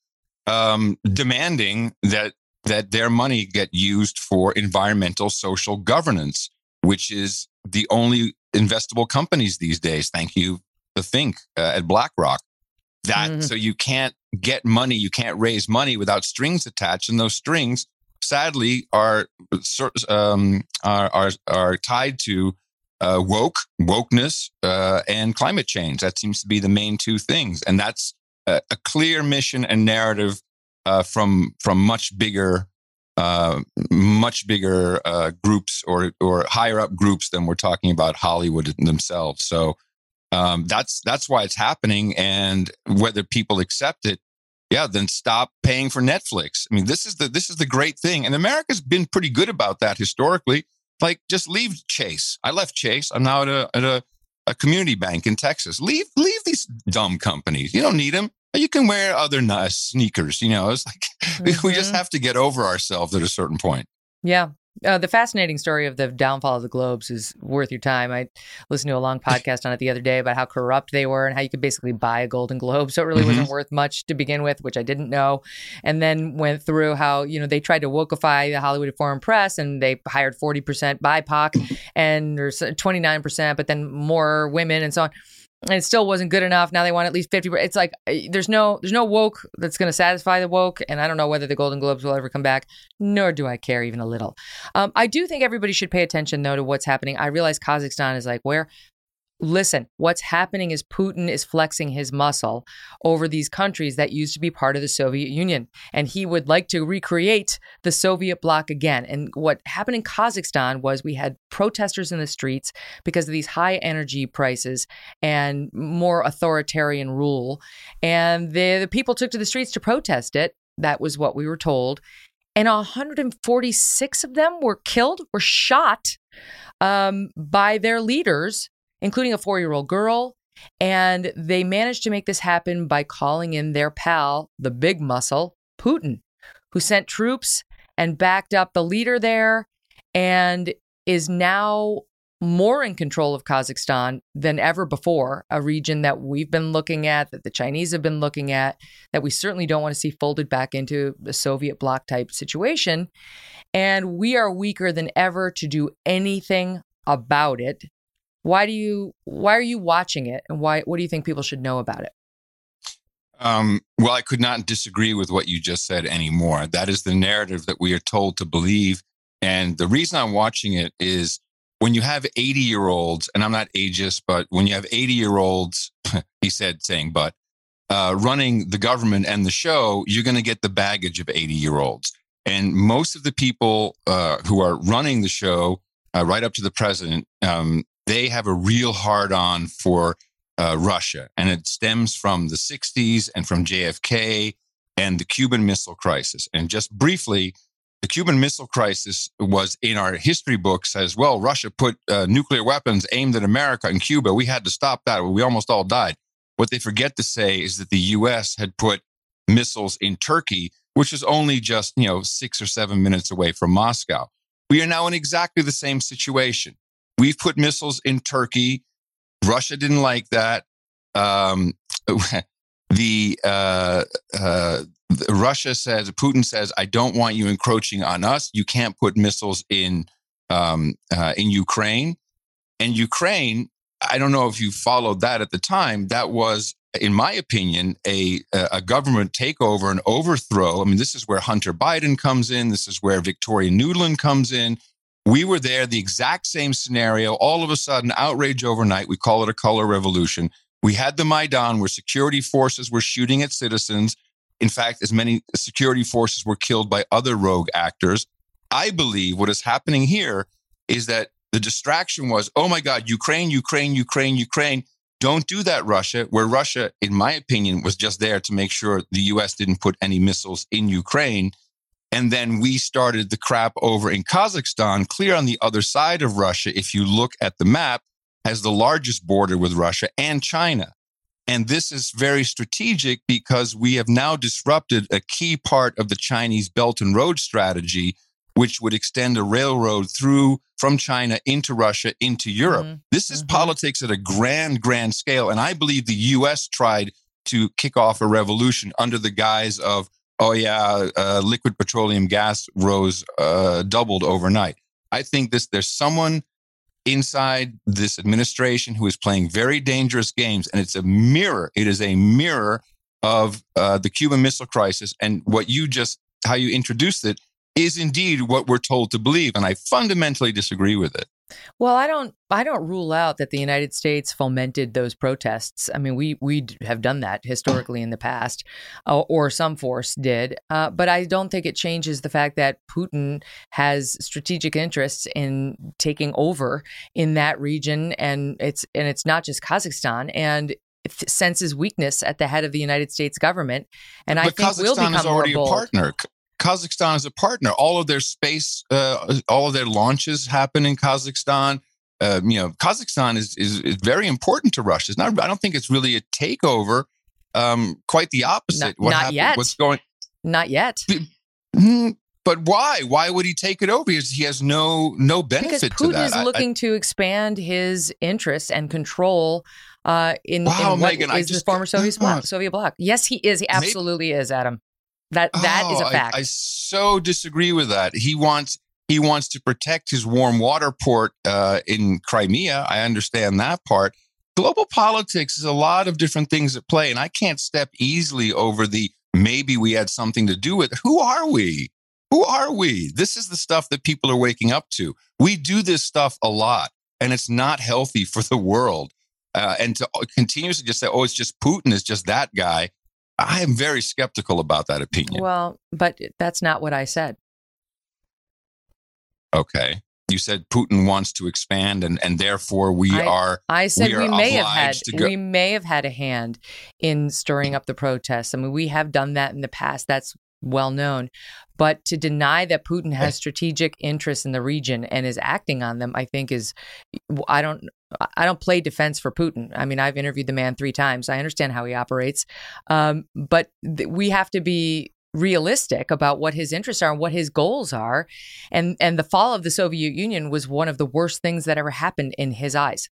um, demanding that that their money get used for environmental social governance, which is the only investable companies these days. Thank you, the Think uh, at BlackRock. That mm-hmm. so you can't get money, you can't raise money without strings attached, and those strings sadly are um, are, are, are tied to uh, woke wokeness uh, and climate change. That seems to be the main two things, and that's a, a clear mission and narrative uh, from from much bigger. Uh, much bigger uh, groups or or higher up groups than we're talking about Hollywood themselves. So um, that's that's why it's happening, and whether people accept it yeah, then stop paying for Netflix. I mean, this is the this is the great thing, and America's been pretty good about that historically. Like, just leave Chase. I left Chase. I'm now at a at a, a community bank in Texas. Leave leave these dumb companies. You don't need them. You can wear other nice sneakers. You know, it's like mm-hmm. we just mm-hmm. have to get over ourselves at a certain point. Yeah, uh, the fascinating story of the downfall of the Globes is worth your time. I listened to a long podcast on it the other day about how corrupt they were and how you could basically buy a Golden Globe. So it really mm-hmm. wasn't worth much to begin with, which I didn't know. And then went through how, you know, they tried to wokeify the Hollywood Foreign Press and they hired 40% BIPOC and there's 29%, but then more women and so on and it still wasn't good enough. Now they want at least fifty. It's like eh, there's no there's no woke that's going to satisfy the woke, and I don't know whether the Golden Globes will ever come back. Nor do I care even a little. Um, I do think everybody should pay attention though to what's happening. I realize Kazakhstan is like where listen, what's happening is Putin is flexing his muscle over these countries that used to be part of the Soviet Union. And he would like to recreate the Soviet bloc again. And what happened in Kazakhstan was we had protesters in the streets because of these high energy prices and more authoritarian rule. And the, the people took to the streets to protest it. That was what we were told. And 146 of them were killed, were shot um, by their leaders including a four year old girl And they managed to make this happen by calling in their pal, the big muscle, Putin, who sent troops and backed up the leader there and is now more in control of Kazakhstan than ever before, a region that we've been looking at, that the Chinese have been looking at, that we certainly don't want to see folded back into the Soviet bloc type situation. And we are weaker than ever to do anything about it. Why do you why are you watching it and why what do you think people should know about it? Um, well, I could not disagree with what you just said anymore. That is the narrative that we are told to believe. And the reason I'm watching it is when you have 80 year olds, and I'm not ageist, but when you have 80 year olds, he said, saying, but uh, running the government and the show, you're going to get the baggage of 80 year olds. And most of the people uh, who are running the show, uh, right up to the president, um, they have a real hard on for uh, Russia. And it stems from the 60s and from JFK and the Cuban Missile Crisis. And just briefly, the Cuban Missile Crisis was in our history books as well. Russia put uh, nuclear weapons aimed at America and Cuba. We had to stop that. We almost all died. What they forget to say is that the U.S. had put missiles in Turkey, which is only just you know six or seven minutes away from Moscow. We are now in exactly the same situation. We've put missiles in Turkey. Russia didn't like that. Um, the uh, uh, Russia says, Putin says, I don't want you encroaching on us. You can't put missiles in um, uh, in Ukraine. And Ukraine, I don't know if you followed that at the time. That was, in my opinion, a a government takeover and overthrow. I mean, this is where Hunter Biden comes in. This is where Victoria Nuland comes in. We were there, the exact same scenario. All of a sudden, outrage overnight. We call it a color revolution. We had the Maidan where security forces were shooting at citizens. In fact, as many security forces were killed by other rogue actors. I believe what is happening here is that the distraction was, oh my God, Ukraine, Ukraine, Ukraine, Ukraine. Don't do that, Russia, where Russia, in my opinion, was just there to make sure the US didn't put any missiles in Ukraine. And then we started the crap over in Kazakhstan, clear on the other side of Russia. If you look at the map, has the largest border with Russia and China. And this is very strategic because we have now disrupted a key part of the Chinese Belt and Road strategy, which would extend a railroad through from China into Russia into Europe. Mm-hmm. This is mm-hmm. politics at a grand, grand scale. And I believe the US tried to kick off a revolution under the guise of, oh, yeah, uh, liquid petroleum gas rose, uh, doubled overnight. I think this, there's someone inside this administration who is playing very dangerous games. And it's a mirror. It is a mirror of uh, the Cuban Missile Crisis. And what you just, how you introduced it, is indeed what we're told to believe. And I fundamentally disagree with it. Well, I don't I don't rule out that the United States fomented those protests. I mean, we we have done that historically in the past, uh, or some force did. Uh, but I don't think it changes the fact that Putin has strategic interests in taking over in that region, and it's and it's not just Kazakhstan and. senses weakness at the head of the United States government, and but I think Kazakhstan will become is already a partner. Kazakhstan is a partner. All of their space, uh, all of their launches happen in Kazakhstan. Uh, you know, Kazakhstan is, is is very important to Russia. It's not. I don't think it's really a takeover. Um, quite the opposite. Not- not happened- yet. What's going? Not yet. Hmm, But why? Why would he take it over? He has, no no benefit because to Putin that. is I- I- looking to expand his interests and control uh, in, Wow, in what Megyn, I is the former Soviet bloc. Soviet bloc. Yes, he is. He absolutely is, Adam. That that is Oh, a I- fact. I, so disagree with that. He wants he wants to protect his warm water port uh, in Crimea. I understand that part. Global politics is a lot of different things at play, and I can't step easily over the maybe we had something to do with. Who are we? Who are we? This is the stuff that people are waking up to. We do this stuff a lot, and it's not healthy for the world. Uh, and to continuously just say, "Oh, it's just Putin is just that guy," I am very skeptical about that opinion. Well, but that's not what I said. Okay. You said Putin wants to expand and, and therefore we I, are I said we, we, may have had obliged to go. we may have had a hand in stirring up the protests. I mean, we have done that in the past. That's well known. But to deny that Putin has strategic interests in the region and is acting on them, I think is I don't I don't play defense for Putin. I mean, I've interviewed the man three times. I understand how he operates, um, but th- we have to be realistic about what his interests are and what his goals are. And and the fall of the Soviet Union was one of the worst things that ever happened in his eyes.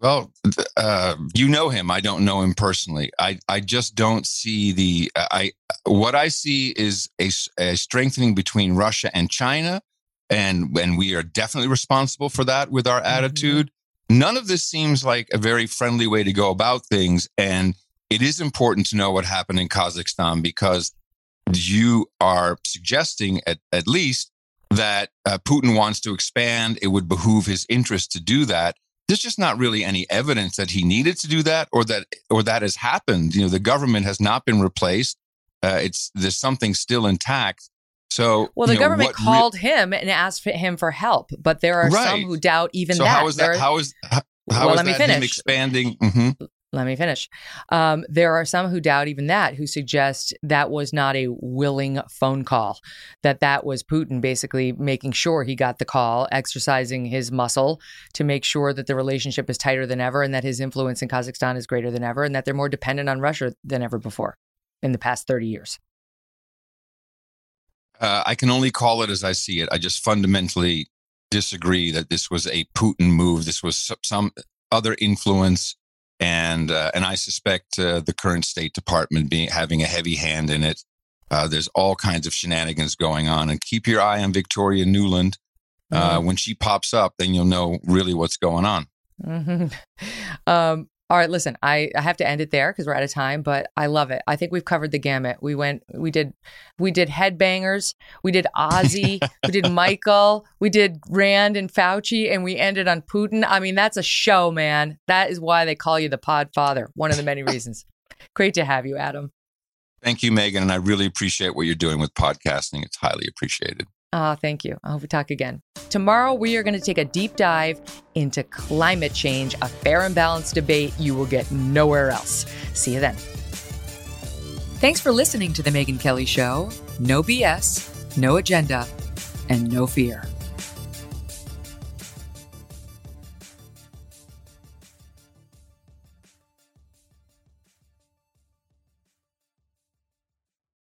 Well, uh, you know him. I don't know him personally. I, I just don't see the. I what I see is a, a strengthening between Russia and China, and and we are definitely responsible for that with our mm-hmm. attitude. None of this seems like a very friendly way to go about things, and it is important to know what happened in Kazakhstan because you are suggesting at, at least that uh, Putin wants to expand. It would behoove his interest to do that there's just not really any evidence that he needed to do that or that or that has happened you know the government has not been replaced uh, it's there's something still intact so well the know, government called re- him and asked him for help but there are right. some who doubt even so that how is that there, how is how, how well, is let me that finish. him expanding mm-hmm let me finish. Um, there are some who doubt even that, who suggest that was not a willing phone call, that that was Putin basically making sure he got the call, exercising his muscle to make sure that the relationship is tighter than ever and that his influence in Kazakhstan is greater than ever and that they're more dependent on Russia than ever before in the past 30 years. Uh, I can only call it as I see it. I just fundamentally disagree that this was a Putin move. This was some other influence and uh, and I suspect uh, the current State Department being having a heavy hand in it. Uh, there's all kinds of shenanigans going on, and keep your eye on Victoria Nuland. Mm-hmm. When she pops up, then you'll know really what's going on. Mm-hmm. Um, all right, listen, I, I have to end it there because we're out of time, but I love it. I think we've covered the gamut. We went, we did, we did headbangers, we did Ozzy, we did Michael, we did Rand and Fauci, and we ended on Putin. I mean, that's a show, man. That is why they call you the Podfather. One of the many reasons. Great to have you, Adam. Thank you, Megyn, and I really appreciate what you're doing with podcasting. It's highly appreciated. Oh, thank you. I hope we talk again. Tomorrow, we are going to take a deep dive into climate change, a fair and balanced debate you will get nowhere else. See you then. Thanks for listening to The Megyn Kelly Show. No BS, no agenda, and no fear.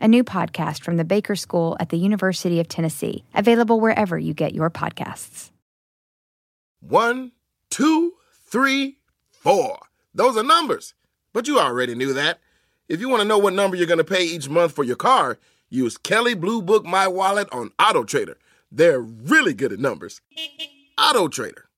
a new podcast from the Baker School at the University of Tennessee, available wherever you get your podcasts. One, two, three, four. Those are numbers, but you already knew that. If you want to know what number you're going to pay each month for your car, use Kelley Blue Book My Wallet on Auto Trader. They're really good at numbers. Auto Trader.